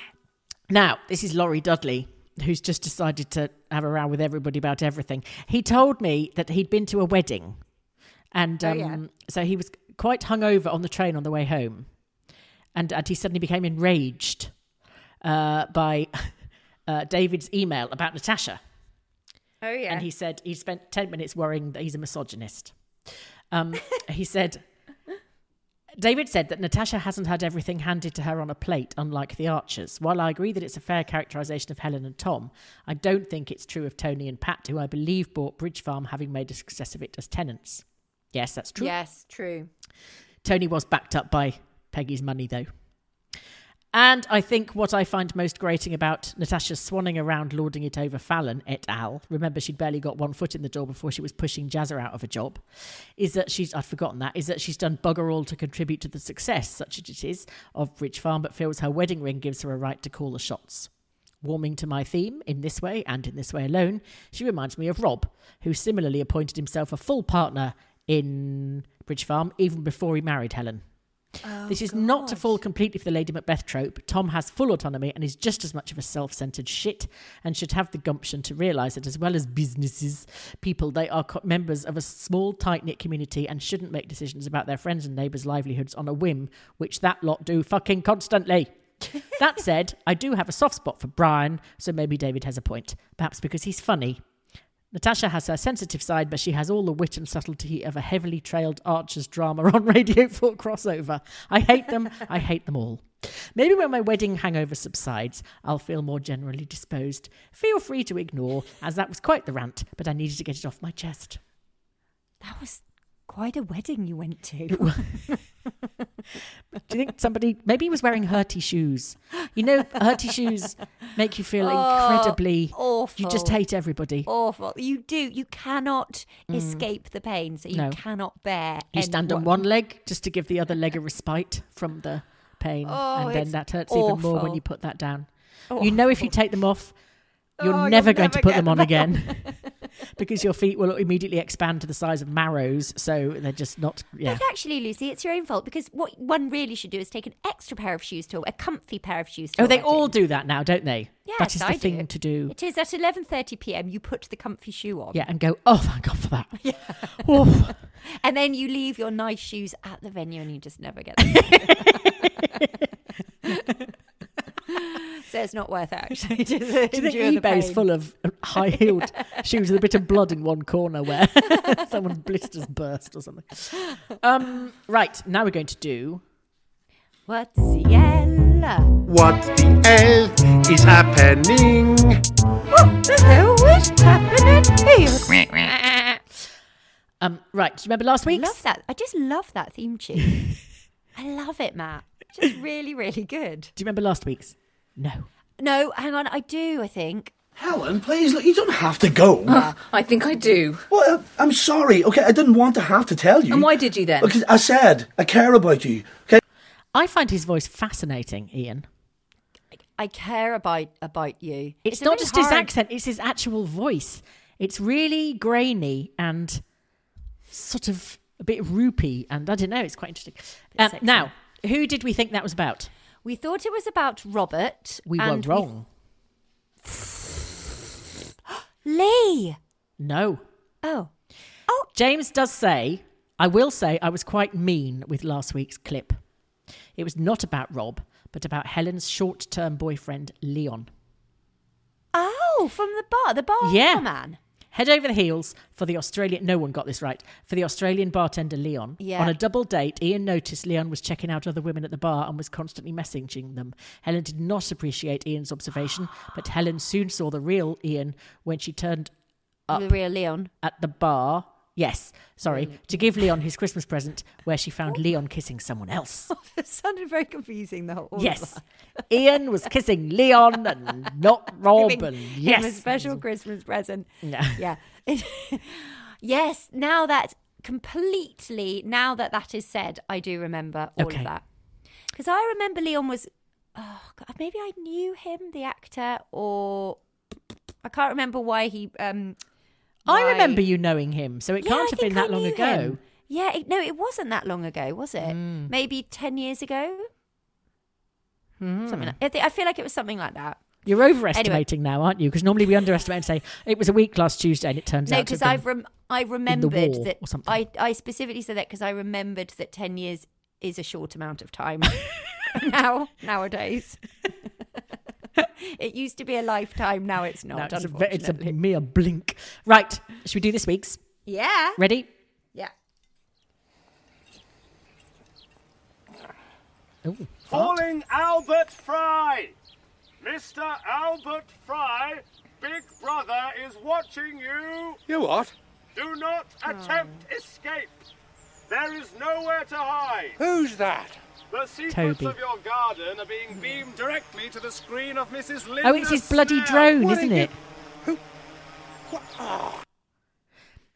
now this is Laurie Dudley, who's just decided to have a row with everybody about everything. He told me that he'd been to a wedding, and Oh, um, yeah. so he was quite hungover on the train on the way home, and and he suddenly became enraged uh, by uh, David's email about Natasha. Oh yeah. And he said he spent 10 minutes worrying that he's a misogynist. Um, he said, David said that Natasha hasn't had everything handed to her on a plate, unlike the Archers. While I agree that it's a fair characterisation of Helen and Tom, I don't think it's true of Tony and Pat, who I believe bought Bridge Farm having made a success of it as tenants. Yes, that's true. Yes, true. Tony was backed up by Peggy's money, though. And I think what I find most grating about Natasha swanning around lording it over Fallon et al. Remember, she'd barely got one foot in the door before she was pushing Jazzer out of a job. Is that she's, I'd forgotten that, is that she's done bugger all to contribute to the success, such as it is, of Bridge Farm, but feels her wedding ring gives her a right to call the shots. Warming to my theme in this way and in this way alone, she reminds me of Rob, who similarly appointed himself a full partner in Bridge Farm even before he married Helen. Oh, this is not to fall completely for the Lady Macbeth trope. Tom has full autonomy and is just as much of a self centered shit and should have the gumption to realise that, as well as businesses, people, they are co- members of a small, tight knit community and shouldn't make decisions about their friends and neighbours' livelihoods on a whim, which that lot do fucking constantly. that said, I do have a soft spot for Brian, so maybe David has a point. Perhaps because he's funny. Natasha has her sensitive side, but she has all the wit and subtlety of a heavily trailed Archer's drama on Radio 4 crossover. I hate them. I hate them all. Maybe when my wedding hangover subsides, I'll feel more generally disposed. Feel free to ignore, as that was quite the rant, but I needed to get it off my chest. That was quite a wedding you went to. Do you think somebody, maybe he was wearing hurty shoes? You know, hurty shoes make you feel oh, incredibly. Awful. You just hate everybody. Awful. You do. You cannot mm. escape the pain, so you No. cannot bear. You stand on one leg just to give the other leg a respite from the pain, Oh, and then that hurts even more when you put that down. You know, if you take them off, you're Oh, never going to put them on again because your feet will immediately expand to the size of marrows. So they're just not. Yeah, But actually, Lucy, it's your own fault because what one really should do is take an extra pair of shoes to a comfy pair of shoes. To Oh, they wedding. all do that now, don't they? Yes, that is the I thing do. to do. It is at eleven thirty p.m. You put the comfy shoe on, Yeah, and go. Oh, thank God for that. Yeah. Oh. and then you leave your nice shoes at the venue, and you just never get them. so it's not worth it. Actually, Do you think eBay's full of high heeled shoes with a bit of blood in one corner where someone's blisters burst or something? Um, right, now we're going to do. What's yellow? What the hell is happening? What the hell is happening here? Um, right, do you remember last week? love that. I just love that theme tune. I love it, Matt. Just really, really good. Do you remember last week's? No. No, hang on. I do. I think. Helen, please, look, you don't have to go. I think I do. Well, uh, I'm sorry, okay? I didn't want to have to tell you. And why did you then? Because I said, I care about you, okay? I find his voice fascinating, Ian. I care about about you. It's, a not really just his hard- accent, it's his actual voice. It's really grainy and sort of a bit roopy, and I don't know, it's quite interesting. Um, sexy. now, who did we think that was about? We thought it was about Robert. We were wrong. Lee. No. Oh. oh, James does say, I will say I was quite mean with last week's clip. It was not about Rob, but about Helen's short term boyfriend, Leon. oh, from the bar, the bar Yeah. man. Head over the heels for the Australian. No one got this right. For the Australian bartender Leon. Yeah. On a double date, Ian noticed Leon was checking out other women at the bar and was constantly messaging them. Helen did not appreciate Ian's observation, but Helen soon saw the real Ian when she turned up The real Leon. at the bar. Yes, sorry, to give Leon his Christmas present, where she found Leon kissing someone else. it sounded very confusing. The whole. all of yes, that. Ian was kissing Leon and not Rob. Giving And him yes, a special Christmas present. Yeah. Yeah. yes. Now that completely, now that that is said, I do remember all Okay. of that. Because I remember Leon was, oh, God, maybe I knew him, the actor, or I can't remember why he. Um, I remember you knowing him, so it Yeah, can't I have been think I that long ago. him. Yeah, it, no, it wasn't that long ago, was it? Hmm. Maybe ten years ago. Something. Like, I, I feel like it was something like that. You're overestimating now, aren't you? Because normally we underestimate and say it was a week last Tuesday, and it turns No, out to because I've rem- I remembered that. I I specifically said that because I remembered that ten years is a short amount of time now nowadays. it used to be a lifetime. Now it's No, not. it's, a, it's a mere blink. Right, should we do this week's? yeah. Ready? Yeah. Oh, Calling Albert Fry. Mr. Albert Fry, Big Brother is watching you. You what? Do not attempt oh. escape. There is nowhere to hide. Who's that? The secrets Toby. of your garden are being beamed directly to the screen of Mrs. Linda Oh, it's his bloody Snell. drone, What isn't are you- it?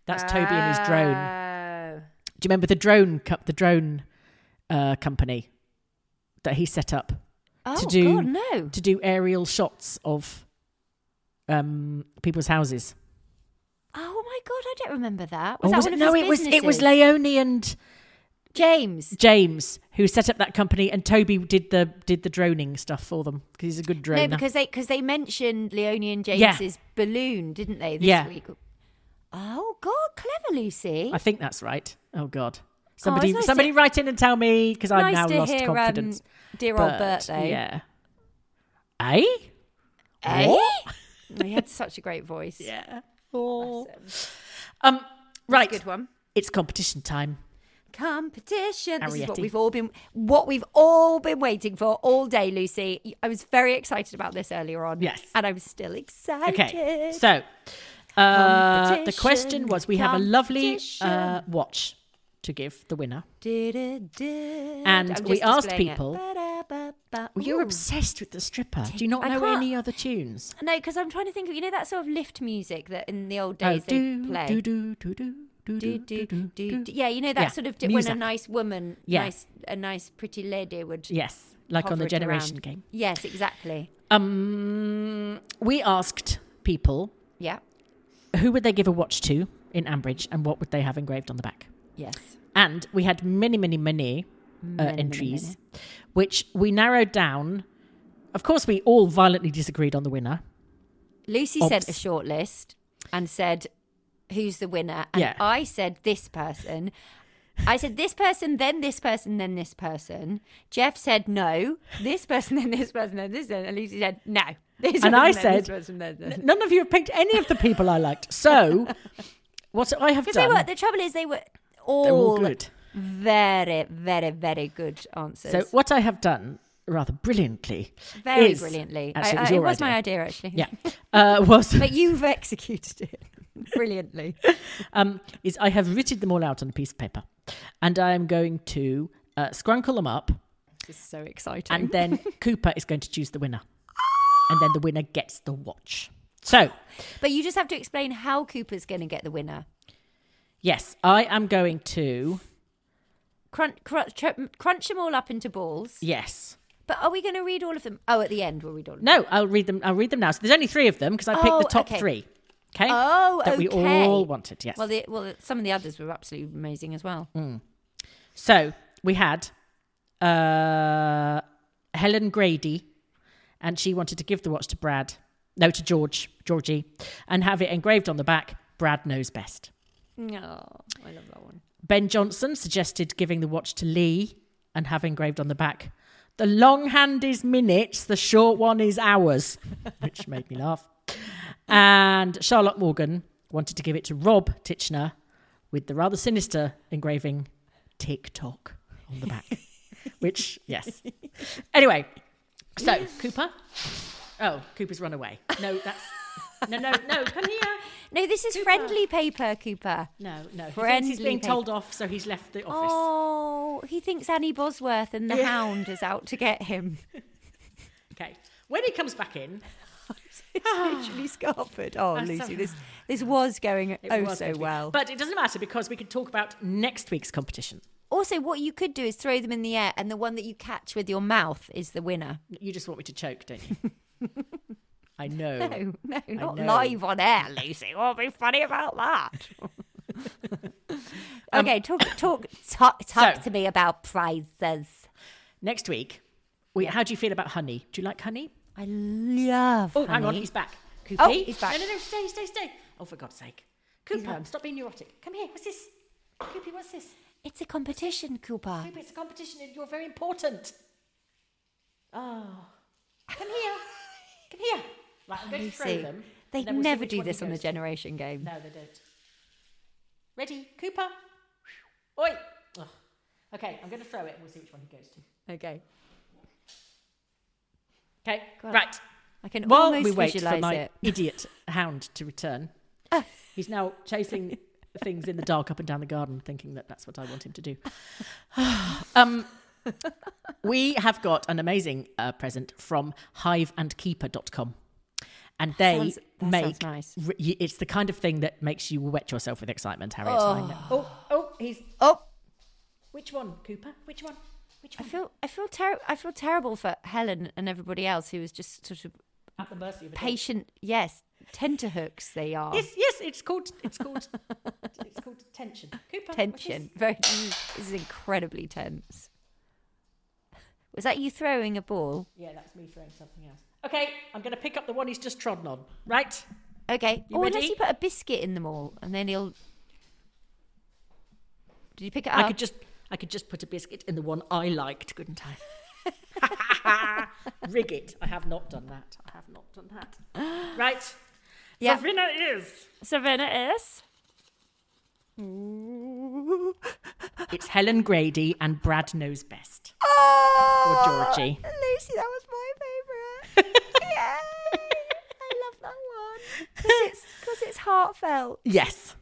That's Toby and his drone. Oh. Do you remember the drone cup, the drone uh, company that he set up Oh, to do God, no. to do aerial shots of um, people's houses? Oh my god, I don't remember that. Or Was that was one it, of no, his it was it was businesses? Leonie and James. James who set up that company, and Toby did the did the droning stuff for them because he's a good droner. No, because they because they mentioned Leonie and Yeah. James's balloon, didn't they? This Yeah. week. Oh God, clever Lucy. I think that's right. Oh God. Somebody, it's nice somebody to- write in and tell me because I've nice now lost hear, um, confidence. dear old Bert, though. Yeah. Eh? Eh? He had such a great voice. Yeah. Oh. Um. Right. good one. It's competition time. Competition. This is what we've all been what we've all been waiting for all day, Lucy. I was very excited about this earlier on. Yes. And I'm still excited. Okay. So, uh, the question was: We have a lovely uh, watch to give the winner, and we asked people. Well, you're obsessed with the stripper. Do you not know any other tunes? No, because I'm trying to think of you know that sort of lift music that in the old Oh, days they do, play. do, do, do, do, do, Do, do, do, do, do. Yeah, you know that Yeah, sort of when a nice woman, Yeah. nice a nice pretty lady would Yes, like on the Generation around. game. Yes, exactly. Um, we asked people Yeah. who would they give a watch to in Ambridge, and what would they have engraved on the back. Yes. And we had many, many, many, uh, Many, entries, which we narrowed down. Of course, we all violently disagreed on the winner. Lucy Ops. sent a short list and said, "Who's the winner?" And Yeah. I said, "This person." I said, "This person, then this person, then this person." Jeff said, "No, this person, then this person, then this." Person. And Lucy said, "No." This and person, I then said, person, then this. None of you have picked any of the people I liked. So, what I have done. were the trouble is they were all, all good. very, very, very good answers. So, what I have done rather brilliantly. very is- brilliantly. Actually, I- it was, it was my idea actually. Yeah. Uh, was but you've executed it brilliantly. um, is I have written them all out on a piece of paper, and I am going to uh, scrunkle them up, This is so exciting. and then Cooper is going to choose the winner, and then the winner gets the watch. So, But you just have to explain how Cooper's going to get the winner. yes, I am going to Crunch, crunch, crunch them all up into balls. yes. But are we going to read all of them? Oh, at the end we'll read all of them. No, I'll read them. I'll read them now. So there's only three of them because I picked Oh, the top okay. three. Okay. Oh, that we okay. all wanted. Yes. Well, the, well, some of the others were absolutely amazing as well. So we had uh, Helen Grady, and she wanted to give the watch to Brad, no, to George, Georgie, and have it engraved on the back. Brad knows best. No, I love that one. Ben Johnson suggested giving the watch to Lee and have engraved on the back. The long hand is minutes, the short one is hours, which made me laugh. And Charlotte Morgan wanted to give it to Rob Titchener with the rather sinister engraving TikTok on the back. which, yes. Anyway, so Cooper. Oh, Cooper's run away. No, that's. No, no, no, come here. No, this is friendly paper, Cooper. No, no. He Friendly thinks he's being paper. told off, so he's left the office. Oh, he thinks Annie Bosworth and the Yeah. Hound is out to get him. Okay. When he comes back in, it's literally Scarford. Oh, Lucy, this this was going it oh was so well. But it doesn't matter because we can talk about next week's competition. also, what you could do is throw them in the air, and the one that you catch with your mouth is the winner. You just want me to choke, don't you? I know. No, no, not know. live on air, Lucy. What would be funny about that? Um, okay, talk, talk, talk, talk So- to me about prizes. Next week, we, how do you feel about honey? Do you like honey? I love. Oh, hang on, he's back. Coopy? Oh, he's back. No, no, no, stay, stay, stay. Oh, for God's sake. Cooper, stop being neurotic. Come here. What's this? Coopy, what's this? It's a competition, Cooper. Cooper, it's a competition and you're very important. Oh. Come here. Come here. Right, I'm going to throw them. They we'll never do this on the generation game. No, they don't. Ready, Cooper? Oi! Oh. Okay, I'm going to throw it and we'll see which one he goes to. Okay. Okay, Go on. right. I can While almost we wait for my it. idiot hound to return, he's now chasing things in the dark up and down the garden, thinking that that's what I want him to do. um, we have got an amazing uh, present from hiveandkeeper.com. And they sounds- make nice. re- it's the kind of thing that makes you wet yourself with excitement, Harriet. Know. Oh, oh, he's Oh, which one, Cooper? Which one? Which I feel I feel ter- I feel terrible for Helen and everybody else who was just sort of At the mercy of patient. Yes, tenterhooks they are. Yes, yes, it's called it's called it's called tension. Cooper, Tension. Very. This is incredibly tense. Was that you throwing a ball? Yeah, that's me throwing something else. Okay, I'm going to pick up the one he's just trodden on. Right? Okay. You or unless you put a biscuit in them all, and then he'll. Did you pick it up? I could just I could just put a biscuit in the one I liked, couldn't I? Rig it. I have not done that. I have not done that. Right. Yeah. The winner is Savannah is. it's Helen Grady and Brad knows best. Oh, Georgie. Lucy, that was my favourite. Yay! I love that one because it's because it's heartfelt. Yes.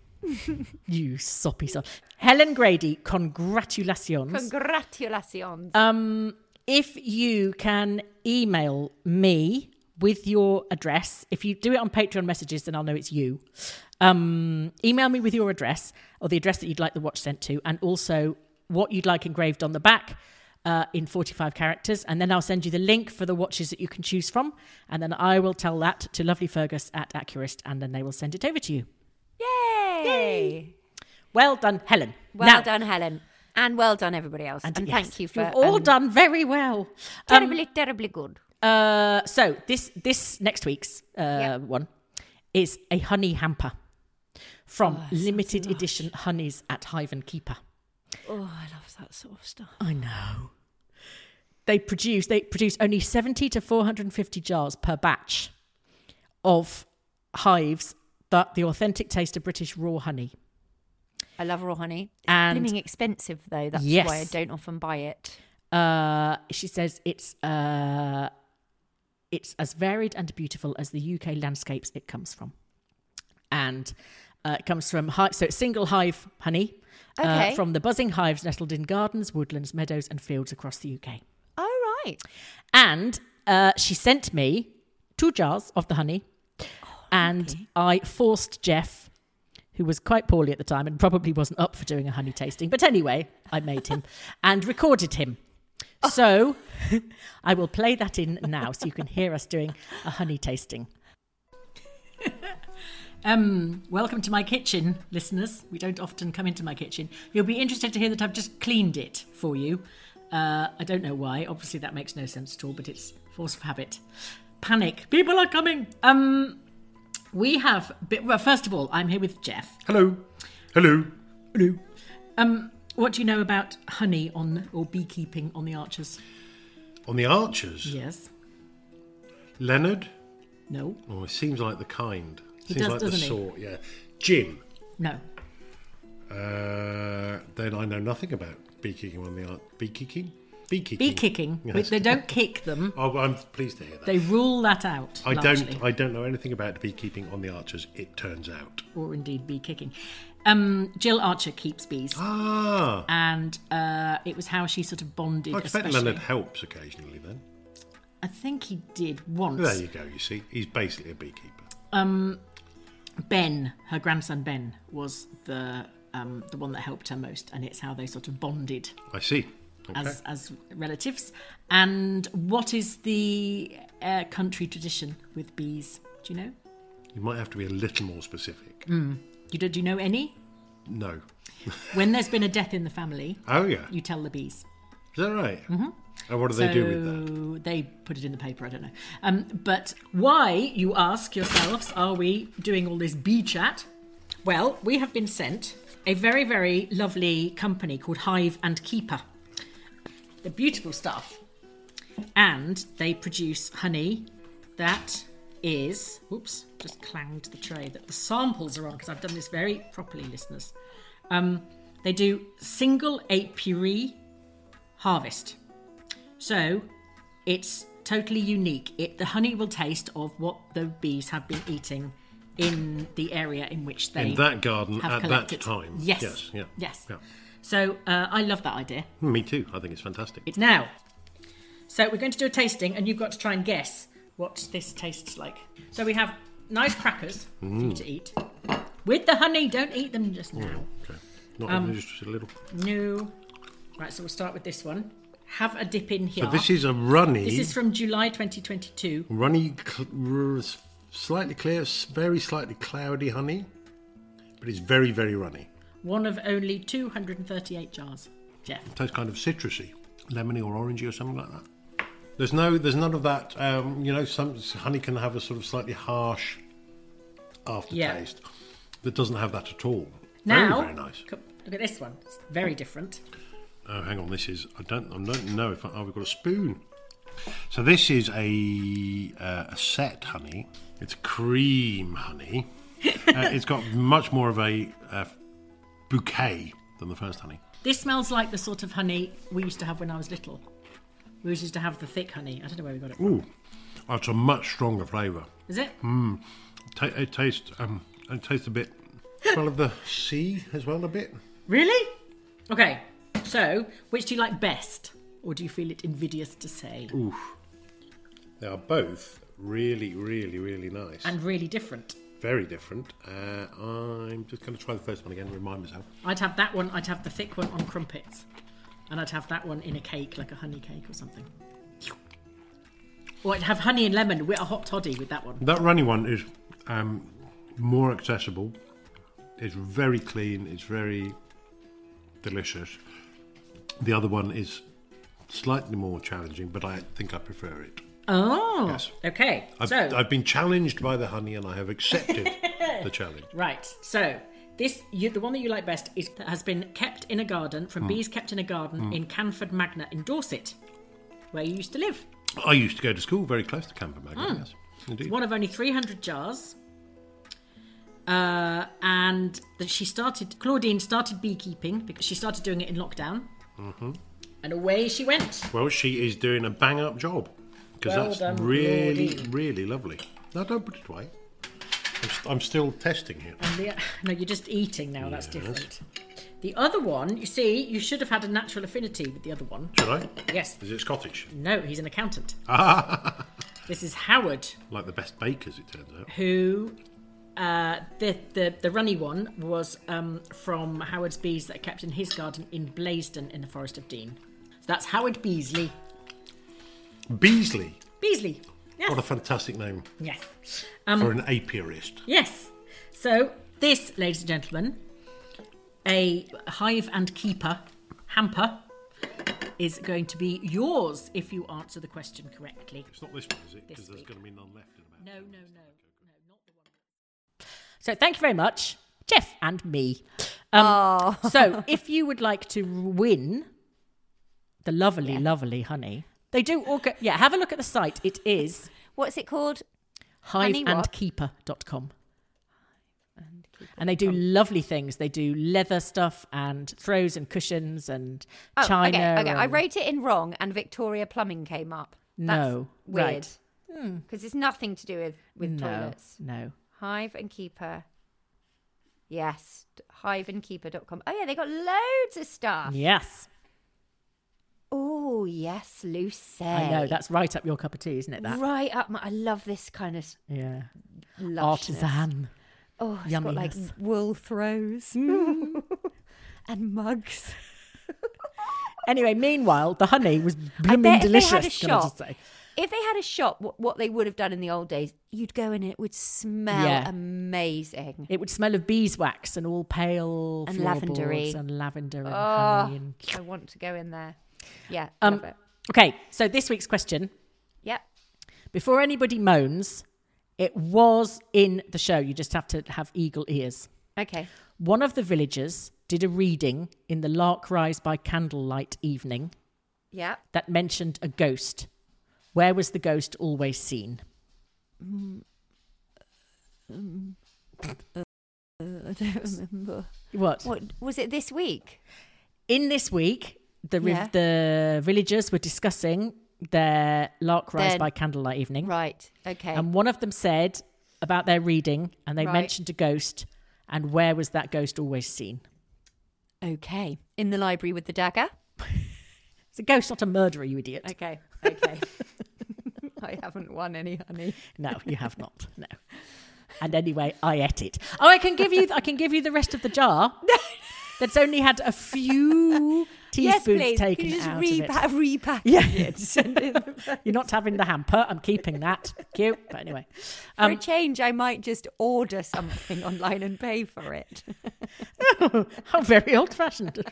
You soppy sop. Helen Grady, congratulations. Congratulations. Um, if you can email me with your address, if you do it on Patreon messages, then I'll know it's you. Um, email me with your address or the address that you'd like the watch sent to, and also what you'd like engraved on the back. Uh, in 45 characters, and then I'll send you the link for the watches that you can choose from, and then I will tell that to Lovely Fergus at Accurist, and then they will send it over to you. Yay! Well done, Helen. Well Now- done, Helen, and well done, everybody else. And, yes, thank you for you've all um, done very well. Um, terribly, terribly good. Uh, so this this next week's uh, Yeah. one is a honey hamper from limited edition honeys at Hive and Keeper. Oh, I love that sort of stuff. I know. They produce they produce only seventy to four hundred and fifty jars per batch of hives that the authentic taste of British raw honey. I love raw honey. It's And- blooming expensive though. That's Yes. why I don't often buy it. Uh, she says it's uh, it's as varied and beautiful as the UK landscapes it comes from, and uh, it comes from so it's single hive honey uh, Okay. from the buzzing hives nestled in gardens, woodlands, meadows, and fields across the UK. Oh right. And uh, she sent me two jars of the honey, and I forced Jeff, who was quite poorly at the time and probably wasn't up for doing a honey tasting, but anyway, I made him and recorded him. So I will play that in now so you can hear us doing a honey tasting. Um, welcome to my kitchen, listeners. We don't often come into my kitchen. You'll be interested to hear that I've just cleaned it for you. Uh, I don't know why. Obviously, that makes no sense at all, but it's force of habit. Panic. People are coming. Um, we have. Well, first of all, I'm here with Jeff. Hello. Hello. Hello. Um, what do you know about honey on or beekeeping on the Archers? On the Archers, Yes. Leonard. No. Oh, it seems like the kind. He seems does, like the he? sort. Yeah. Jim. No. Uh, then I know nothing about beekeeping on the art. Beekeeping. Beekeeping. Bee kicking. Yes. They don't kick them. Oh, I'm pleased to hear that. They rule that out. I largely. don't. I don't know anything about beekeeping on the Archers. It turns out. or indeed bee kicking. Um, Jill Archer keeps bees, Ah. and uh, it was how she sort of bonded. I expect especially. Leonard helps occasionally. Then I think he did once. there you go. You see, he's basically a beekeeper. Um, Ben, her grandson Ben, was the um, the one that helped her most, and it's how they sort of bonded I see. Okay. as as relatives. And what is the uh, country tradition with bees? Do you know? you might have to be a little more specific. Mm. You do, do you know any? No. When there's been a death in the family, Oh yeah. you tell the bees. Is that right? Mhm. And what do they do with that? They put it in the paper. I don't know. Um, but why, you ask yourselves, are we doing all this bee chat? Well, we have been sent a very, very lovely company called Hive and Keeper. They're beautiful stuff, and they produce honey that is. Oops, just clanged the tray that the samples are on because I've done this very properly, listeners. Um, They do single apiary harvest. So it's totally unique. It the honey will taste of what the bees have been eating in the area in which they In that garden at that time. Yes. Yes, yeah, Yes. yeah. So uh, I love that idea. Me too. I think it's fantastic. It's now. So we're going to do a tasting, and you've got to try and guess what this tastes like. So we have nice crackers for you Mm. to eat with the honey. Don't eat them just now. Okay. Not Um, just a little. No. Right. So we'll start with this one. Have a dip in here. So this is a runny. This is from July 2022. runny, cl- r- slightly clear, s- very slightly cloudy honey, but it's very, very runny. One of only 238 jars. Jeff. It tastes kind of citrusy, lemony or orangey or something like that. There's no, there's none of that. Um, you know, some honey can have a sort of slightly harsh aftertaste. yeah. That doesn't have that at all. Now, very, very nice. look at this one. It's very different. Oh, hang on. This is. I don't. I don't know if. I, oh, we've got a spoon. So this is a uh, a set honey. It's cream honey. uh, it's got much more of a uh, bouquet than the first honey. This smells like the sort of honey we used to have when I was little. We used to have the thick honey. I don't know where we got it from. Ooh, oh, it's a much stronger flavour. Is it? Mm. Ta- it tastes. Um, it tastes a bit. Smell of the sea as well a bit. Really? Okay. So, which do you like best? Or do you feel it invidious to say? Oof. They are both really, really, really nice. And really different. Very different. Uh, I'm just going to try the first one again. Remind myself. I'd have that one, I'd have the thick one on crumpets. And I'd have that one in a cake, like a honey cake or something. Or I'd have honey and lemon with a hot toddy with that one. That runny one is um, more accessible. It's very clean. It's very delicious. The other one is slightly more challenging, but I think I prefer it. Oh, Yes. okay. I've, so, I've been challenged by the honey, and I have accepted the challenge. right. So, this you, the one that you like best is that has been kept in a garden from Mm. bees kept in a garden Mm. in Canford Magna in Dorset, where you used to live. I used to go to school very close to Canford Magna. Mm. Yes, indeed. It's one of only 300 jars. Uh, and that she started, Claudine started beekeeping because she started doing it in lockdown. hmm And away she went. Well, she is doing a bang up job because Well that's done, really, really lovely. No, don't put it away. I'm, st- I'm still testing here. And the, no, you're just eating now. That's different. The other one, you see, you should have had a natural affinity with the other one. Should I? Yes. Is it Scottish? No, he's an accountant. This is Howard, like the best bakers, it turns out. who uh, the, the the runny one was um, from Howard's bees that are kept in his garden in Blaisdon in the Forest of Dean. So that's Howard Beasley. Beasley. Beasley. Yes. What a fantastic name Yes. Um, for an apiarist. Yes. So this, ladies and gentlemen, a hive and keeper hamper is going to be yours if you answer the question correctly. It's not this one, is it? Because there's week. going to be none left in about. No, no, no. No, not the one. So thank you very much, Jeff and me. Um, so if you would like to win the lovely, lovely honey, they do all go, yeah, have a look at the site. It is What's it called? Hiveandkeeper.com. And they do lovely things. They do leather stuff and throws and cushions and Oh, china. Okay, okay. I and- wrote it in wrong, and Victoria Plumbing came up. That's No, weird. right. Hmm. Because it's nothing to do with with No, toilets. no. Hive and Keeper. Yes, hiveandkeeper.com. Oh yeah, they got loads of stuff. Yes. Oh yes, Lucy. I know. That's right up your cup of tea, isn't it? That. right up my. I love this kind of Yeah. lushness. Artisan. Oh, it's got like wool throws mm. and mugs. Anyway, meanwhile, the honey was blooming bet if they delicious. had a shop, say. if they had a shop, what, what they would have done in the old days, you'd go in and it would smell Yeah. amazing. It would smell of beeswax and all pale And lavendery. and lavender and Oh, honey. And... I want to go in there. Yeah, Um, okay, so this week's question. Yep. Before anybody moans, it was in the show. You just have to have eagle ears. Okay. One of the villagers did a reading in the Lark Rise by Candlelight evening Yeah. that mentioned a ghost. Where was the ghost always seen? Mm, mm, uh, I don't remember. What? What was it this week? In this week, the Yeah. the villagers were discussing their Lark Rise by Candlelight Evening. Right. Okay. And one of them said about their reading, and they Right. mentioned a ghost. And where was that ghost always seen? okay. In the library with the dagger. It's a ghost, not a murderer, you idiot. Okay. Okay. I haven't won any, honey. No, you have not. No. And anyway, I ate it. Oh, I can give you. I can give you the rest of the jar. That's only had a few teaspoons please. taken Can you just out repa- of it. repackage Yeah. it? Send it in the You're not having the hamper. I'm keeping that. Cute. But anyway, For a um, change, I might just order something online and pay for it. how very old-fashioned.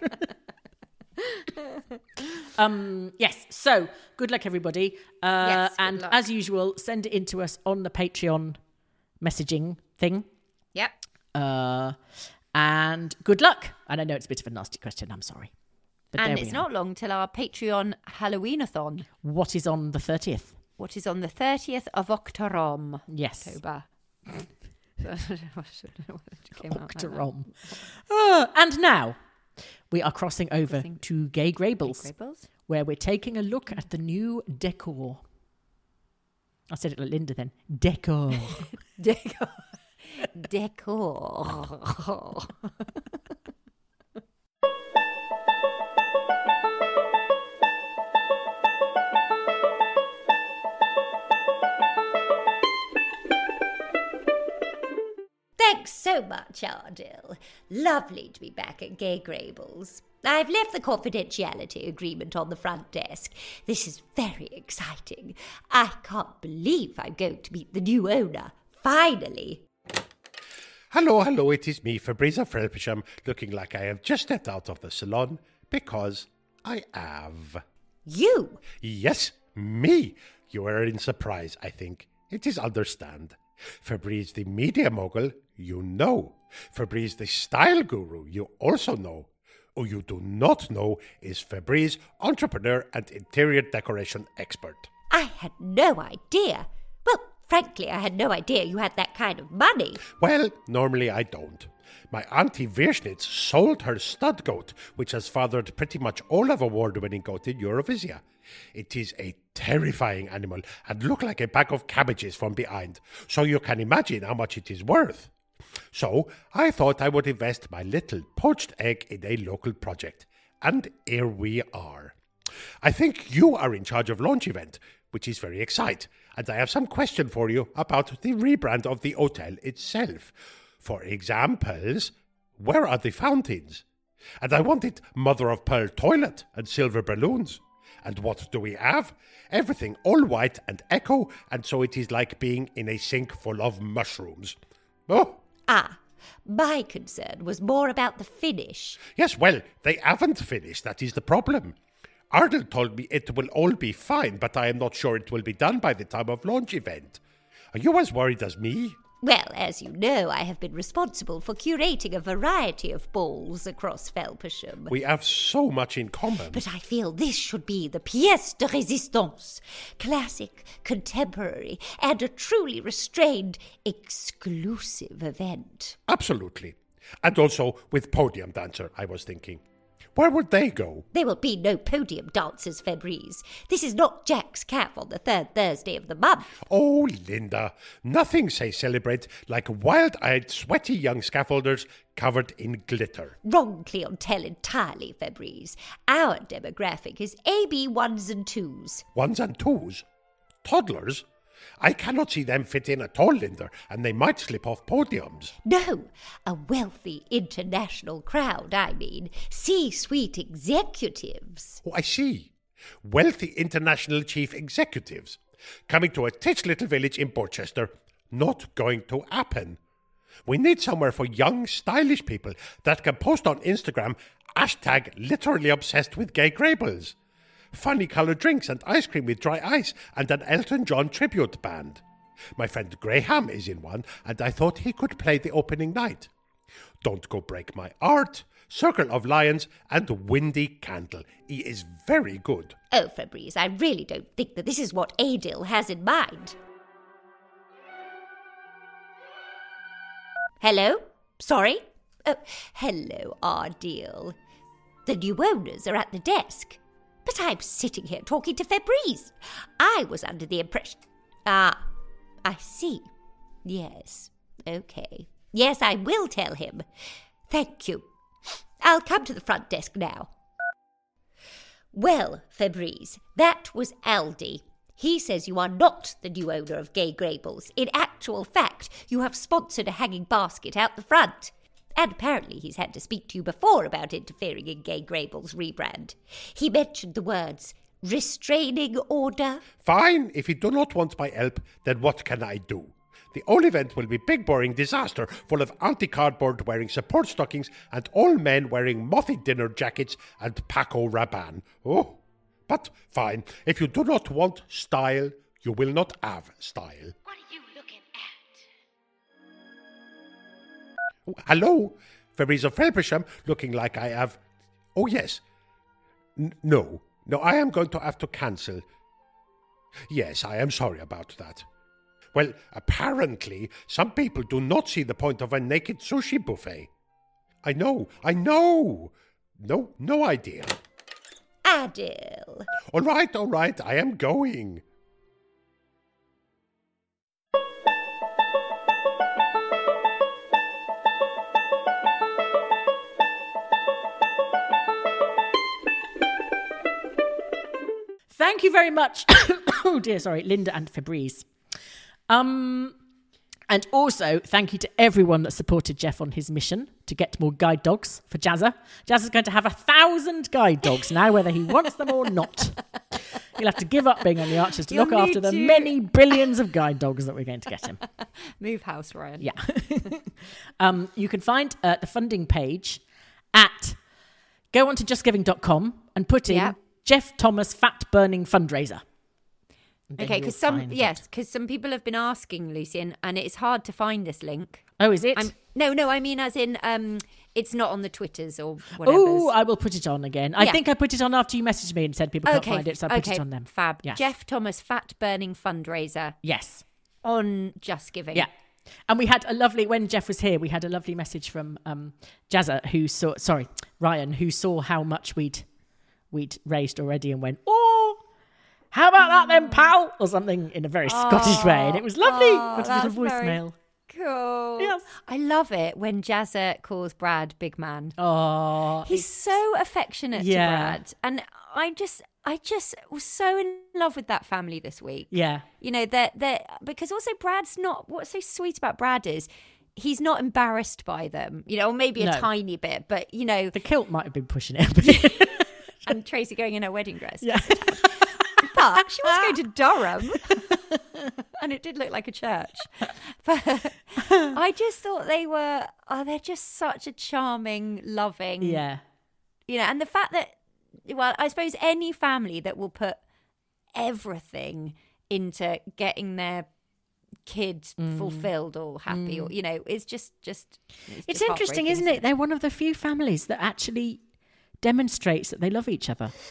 um. Yes. So good luck, everybody. Uh, Yes, and luck. as usual, send it in to us on the Patreon messaging thing. Yep. Uh, and good luck. And I know it's a bit of a nasty question. I'm sorry. But and it's not long till our Patreon Halloweenathon, What is on the 30th? what is on the 30th of October. Yes. October. I don't know what it came out like that. Octorom. Ah, and now we are crossing over to Gay Grables, Gay Grables? where we're taking a look at the new decor. I said it like Linda then. Decor. Decor. Decor. Thanks so much, Ardell. Lovely to be back at Gay Grables. I've left the confidentiality agreement on the front desk. This is very exciting. I can't believe I'm going to meet the new owner. Finally. Hello, hello, it is me, Fabriza Felpersham, looking like I have just stepped out of the salon because I have. You? Yes, me. You are in surprise, I think. It is understand. Fabrice the media mogul, you know. Fabrice the style guru, you also know. Who you do not know is Fabrice, entrepreneur and interior decoration expert. I had no idea. Well, frankly, I had no idea you had that kind of money. Well, normally I don't. My auntie Virschnitz sold her stud goat, which has fathered pretty much all of award-winning goat in Eurovisia. It is a terrifying animal and look like a bag of cabbages from behind, so you can imagine how much it is worth. So I thought I would invest my little poached egg in a local project, and here we are. I think you are in charge of launch event, which is very exciting, and I have some question for you about the rebrand of the hotel itself. For examples, where are the fountains? And I wanted mother of pearl toilet and silver balloons. And what do we have? Everything all white and echo, and so it is like being in a sink full of mushrooms. Oh, Ah, my concern was more about the finish. Yes, well, they haven't finished. That is the problem. Ardell told me it will all be fine, but I am not sure it will be done by the time of launch event. Are you as worried as me? Well, as you know, I have been responsible for curating a variety of balls across Felpersham. We have so much in common. But I feel this should be the pièce de résistance. Classic, contemporary, and a truly restrained, exclusive event. Absolutely. And also with podium dancer, I was thinking. Where would they go? There will be no podium dancers, Fabrice. This is not Jaxx Caff on the third Thursday of the month. Oh, Linda, nothing say celebrate like wild eyed, sweaty young scaffolders covered in glitter. Wrong clientele entirely, Fabrice. Our demographic is AB ones and twos. Ones and twos? Toddlers? I cannot see them fit in at all, Linda, and they might slip off podiums. No, a wealthy international crowd, I mean. C suite executives. Oh, I see. Wealthy international chief executives coming to a titch little village in Borchester. Not going to happen. We need somewhere for young, stylish people that can post on Instagram hashtag literally obsessed with gay Grables. Funny coloured drinks and ice cream with dry ice and an Elton John tribute band. My friend Graham is in one, and I thought he could play the opening night. Don't Go Break My Art, Circle of Lions, and Windy Candle. He is very good. Oh, Fabrice, I really don't think that this is what Adil has in mind. Hello? Sorry? Oh, hello, Ardeel. The new owners are at the desk. But I'm sitting here talking to Febreze. I was under the impression. Ah, I see. Yes, okay. Yes, I will tell him. Thank you. I'll come to the front desk now. Well, Febreze, that was Aldi. He says you are not the new owner of Gay Grables. In actual fact, you have sponsored a hanging basket out the front. And apparently he's had to speak to you before about interfering in Gay Grable's rebrand. He mentioned the words restraining order. Fine, if you do not want my help, then what can I do? The whole event will be big boring disaster full of anti-cardboard wearing support stockings and all men wearing mothy dinner jackets and Paco Rabanne. Oh, but fine, if you do not want style, you will not have style. Oh, hello, Fabrizio Felpersham, looking like I have. Oh, yes. N- no, no, I am going to have to cancel. Yes, I am sorry about that. Well, apparently, some people do not see the point of a naked sushi buffet. I know, I know. No, no idea. Adil. All right, all right, I am going. Thank you very much. oh dear, sorry, Linda and Febreze. Um, and also, thank you to everyone that supported Jeff on his mission to get more guide dogs for Jazzer. Jazzer's going to have a thousand guide dogs now, whether he wants them or not. He'll have to give up being on the Archers to You'll look after the to- many billions of guide dogs that we're going to get him. Move house, Ryan. Yeah. um, you can find uh, the funding page at go on to justgiving.com and put in Yeah. Jeff Thomas Fat Burning Fundraiser. Okay, because some yes, because some people have been asking Lucy, and, and it's hard to find this link. Oh, is it? I'm, no, no, I mean as in um, it's not on the Twitters or whatever. Oh, I will put it on again. I think I put it on after you messaged me and said people can't find it, so I put okay, it on them. Fab. Yes. Jeff Thomas Fat Burning Fundraiser Yes. on Just Giving. Yeah. And we had a lovely when Jeff was here, we had a lovely message from um Jazzer who saw sorry, Ryan, who saw how much we'd we'd raised already and went, Oh, how about that then, mm. pal? Or something in a very Scottish way. And it was lovely. Oh, What a little voicemail. Cool. Yes. I love it when Jazzer calls Brad big man. Oh He's so affectionate Yeah. to Brad. And I just I just was so in love with that family this week. Yeah. You know, that that because also Brad's not what's so sweet about Brad is he's not embarrassed by them. You know, or maybe a No. tiny bit, but you know The kilt might have been pushing it. and Tracy going in her wedding dress. yeah. But she was going to Durham. and it did look like a church. But I just thought they were oh, they're just such a charming, loving yeah. you know, and the fact that, well, I suppose any family that will put everything into getting their kid mm. fulfilled or happy, or mm. you know, it's just, just. It's just interesting, isn't it? They're one of the few families that actually demonstrates that they love each other.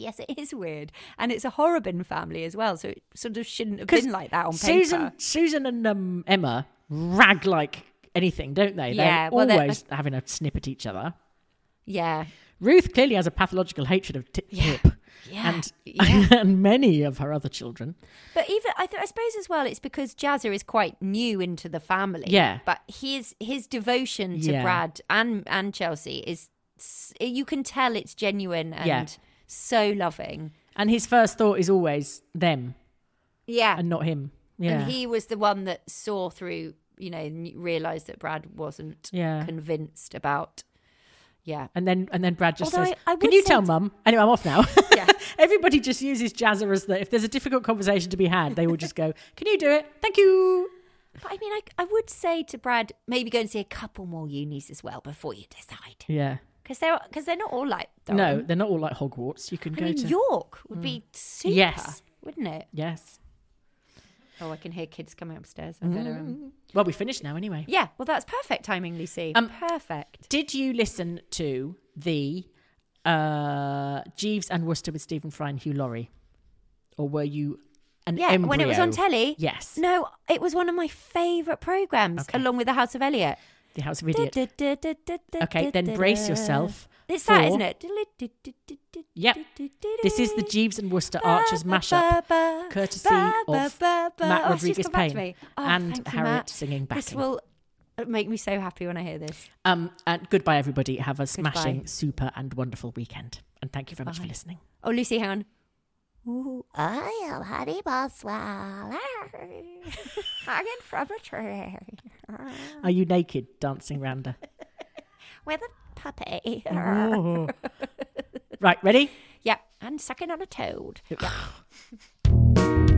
Yes, it is weird, and it's a Horrobin family as well, so it sort of shouldn't have been like that on Susan, paper. Susan and um, Emma rag like anything, don't they? Yeah, They're well, they're- always having a snip at each other. Yeah, Ruth clearly has a pathological hatred of Pip Pip Yeah, and, yeah. and many of her other children. But even I, th- I suppose as well, it's because Jazzer is quite new into the family. Yeah. But his his devotion to Yeah. Brad and and Chelsea is you can tell it's genuine and Yeah. so loving. And his first thought is always them Yeah. and not him. Yeah. And he was the one that saw through, you know, realized that Brad wasn't Yeah. convinced about. Yeah. And then and then Brad just Although says, I- I "Can you tell t- Mum?" Anyway, I'm off now. Yeah. Everybody just uses Jazzer as the if there's a difficult conversation to be had, they will just go, "Can you do it? Thank you." But I mean, I, I would say to Brad, maybe go and see a couple more unis as well before you decide. Yeah. Because they're, cause they're not all like No, they're not all like Hogwarts. You can I go mean, to York would be mm. super, Yes. wouldn't it? Yes. Oh, I can hear kids coming upstairs. Um... Well, we finished now anyway. Yeah, well, that's perfect timing, Lucy. Um, perfect. Did you listen to the uh, Jeeves and Wooster with Stephen Fry and Hugh Laurie, or were you an Yeah, embryo. when it was on telly. Yes. No, it was one of my favourite programs, Okay. along with The House of Eliott. The House of. Okay, Okay, then brace yourself It's that, for- isn't it? Yep. This is the Jeeves and Wooster Archers mashup, courtesy of Matt Oh, Rodriguez come Payne. Oh, and thank Harriet Matt. singing This backing. will make me so happy when I hear this. Um, and goodbye, everybody. Have a smashing, super, and wonderful weekend. And thank you very much for listening. Oh, Lucy, hang on. Ooh, I am Honey Boswell. Hanging from a tree. Are you naked dancing round her? With a puppy. Oh. right, ready? Yep, and sucking on a toad.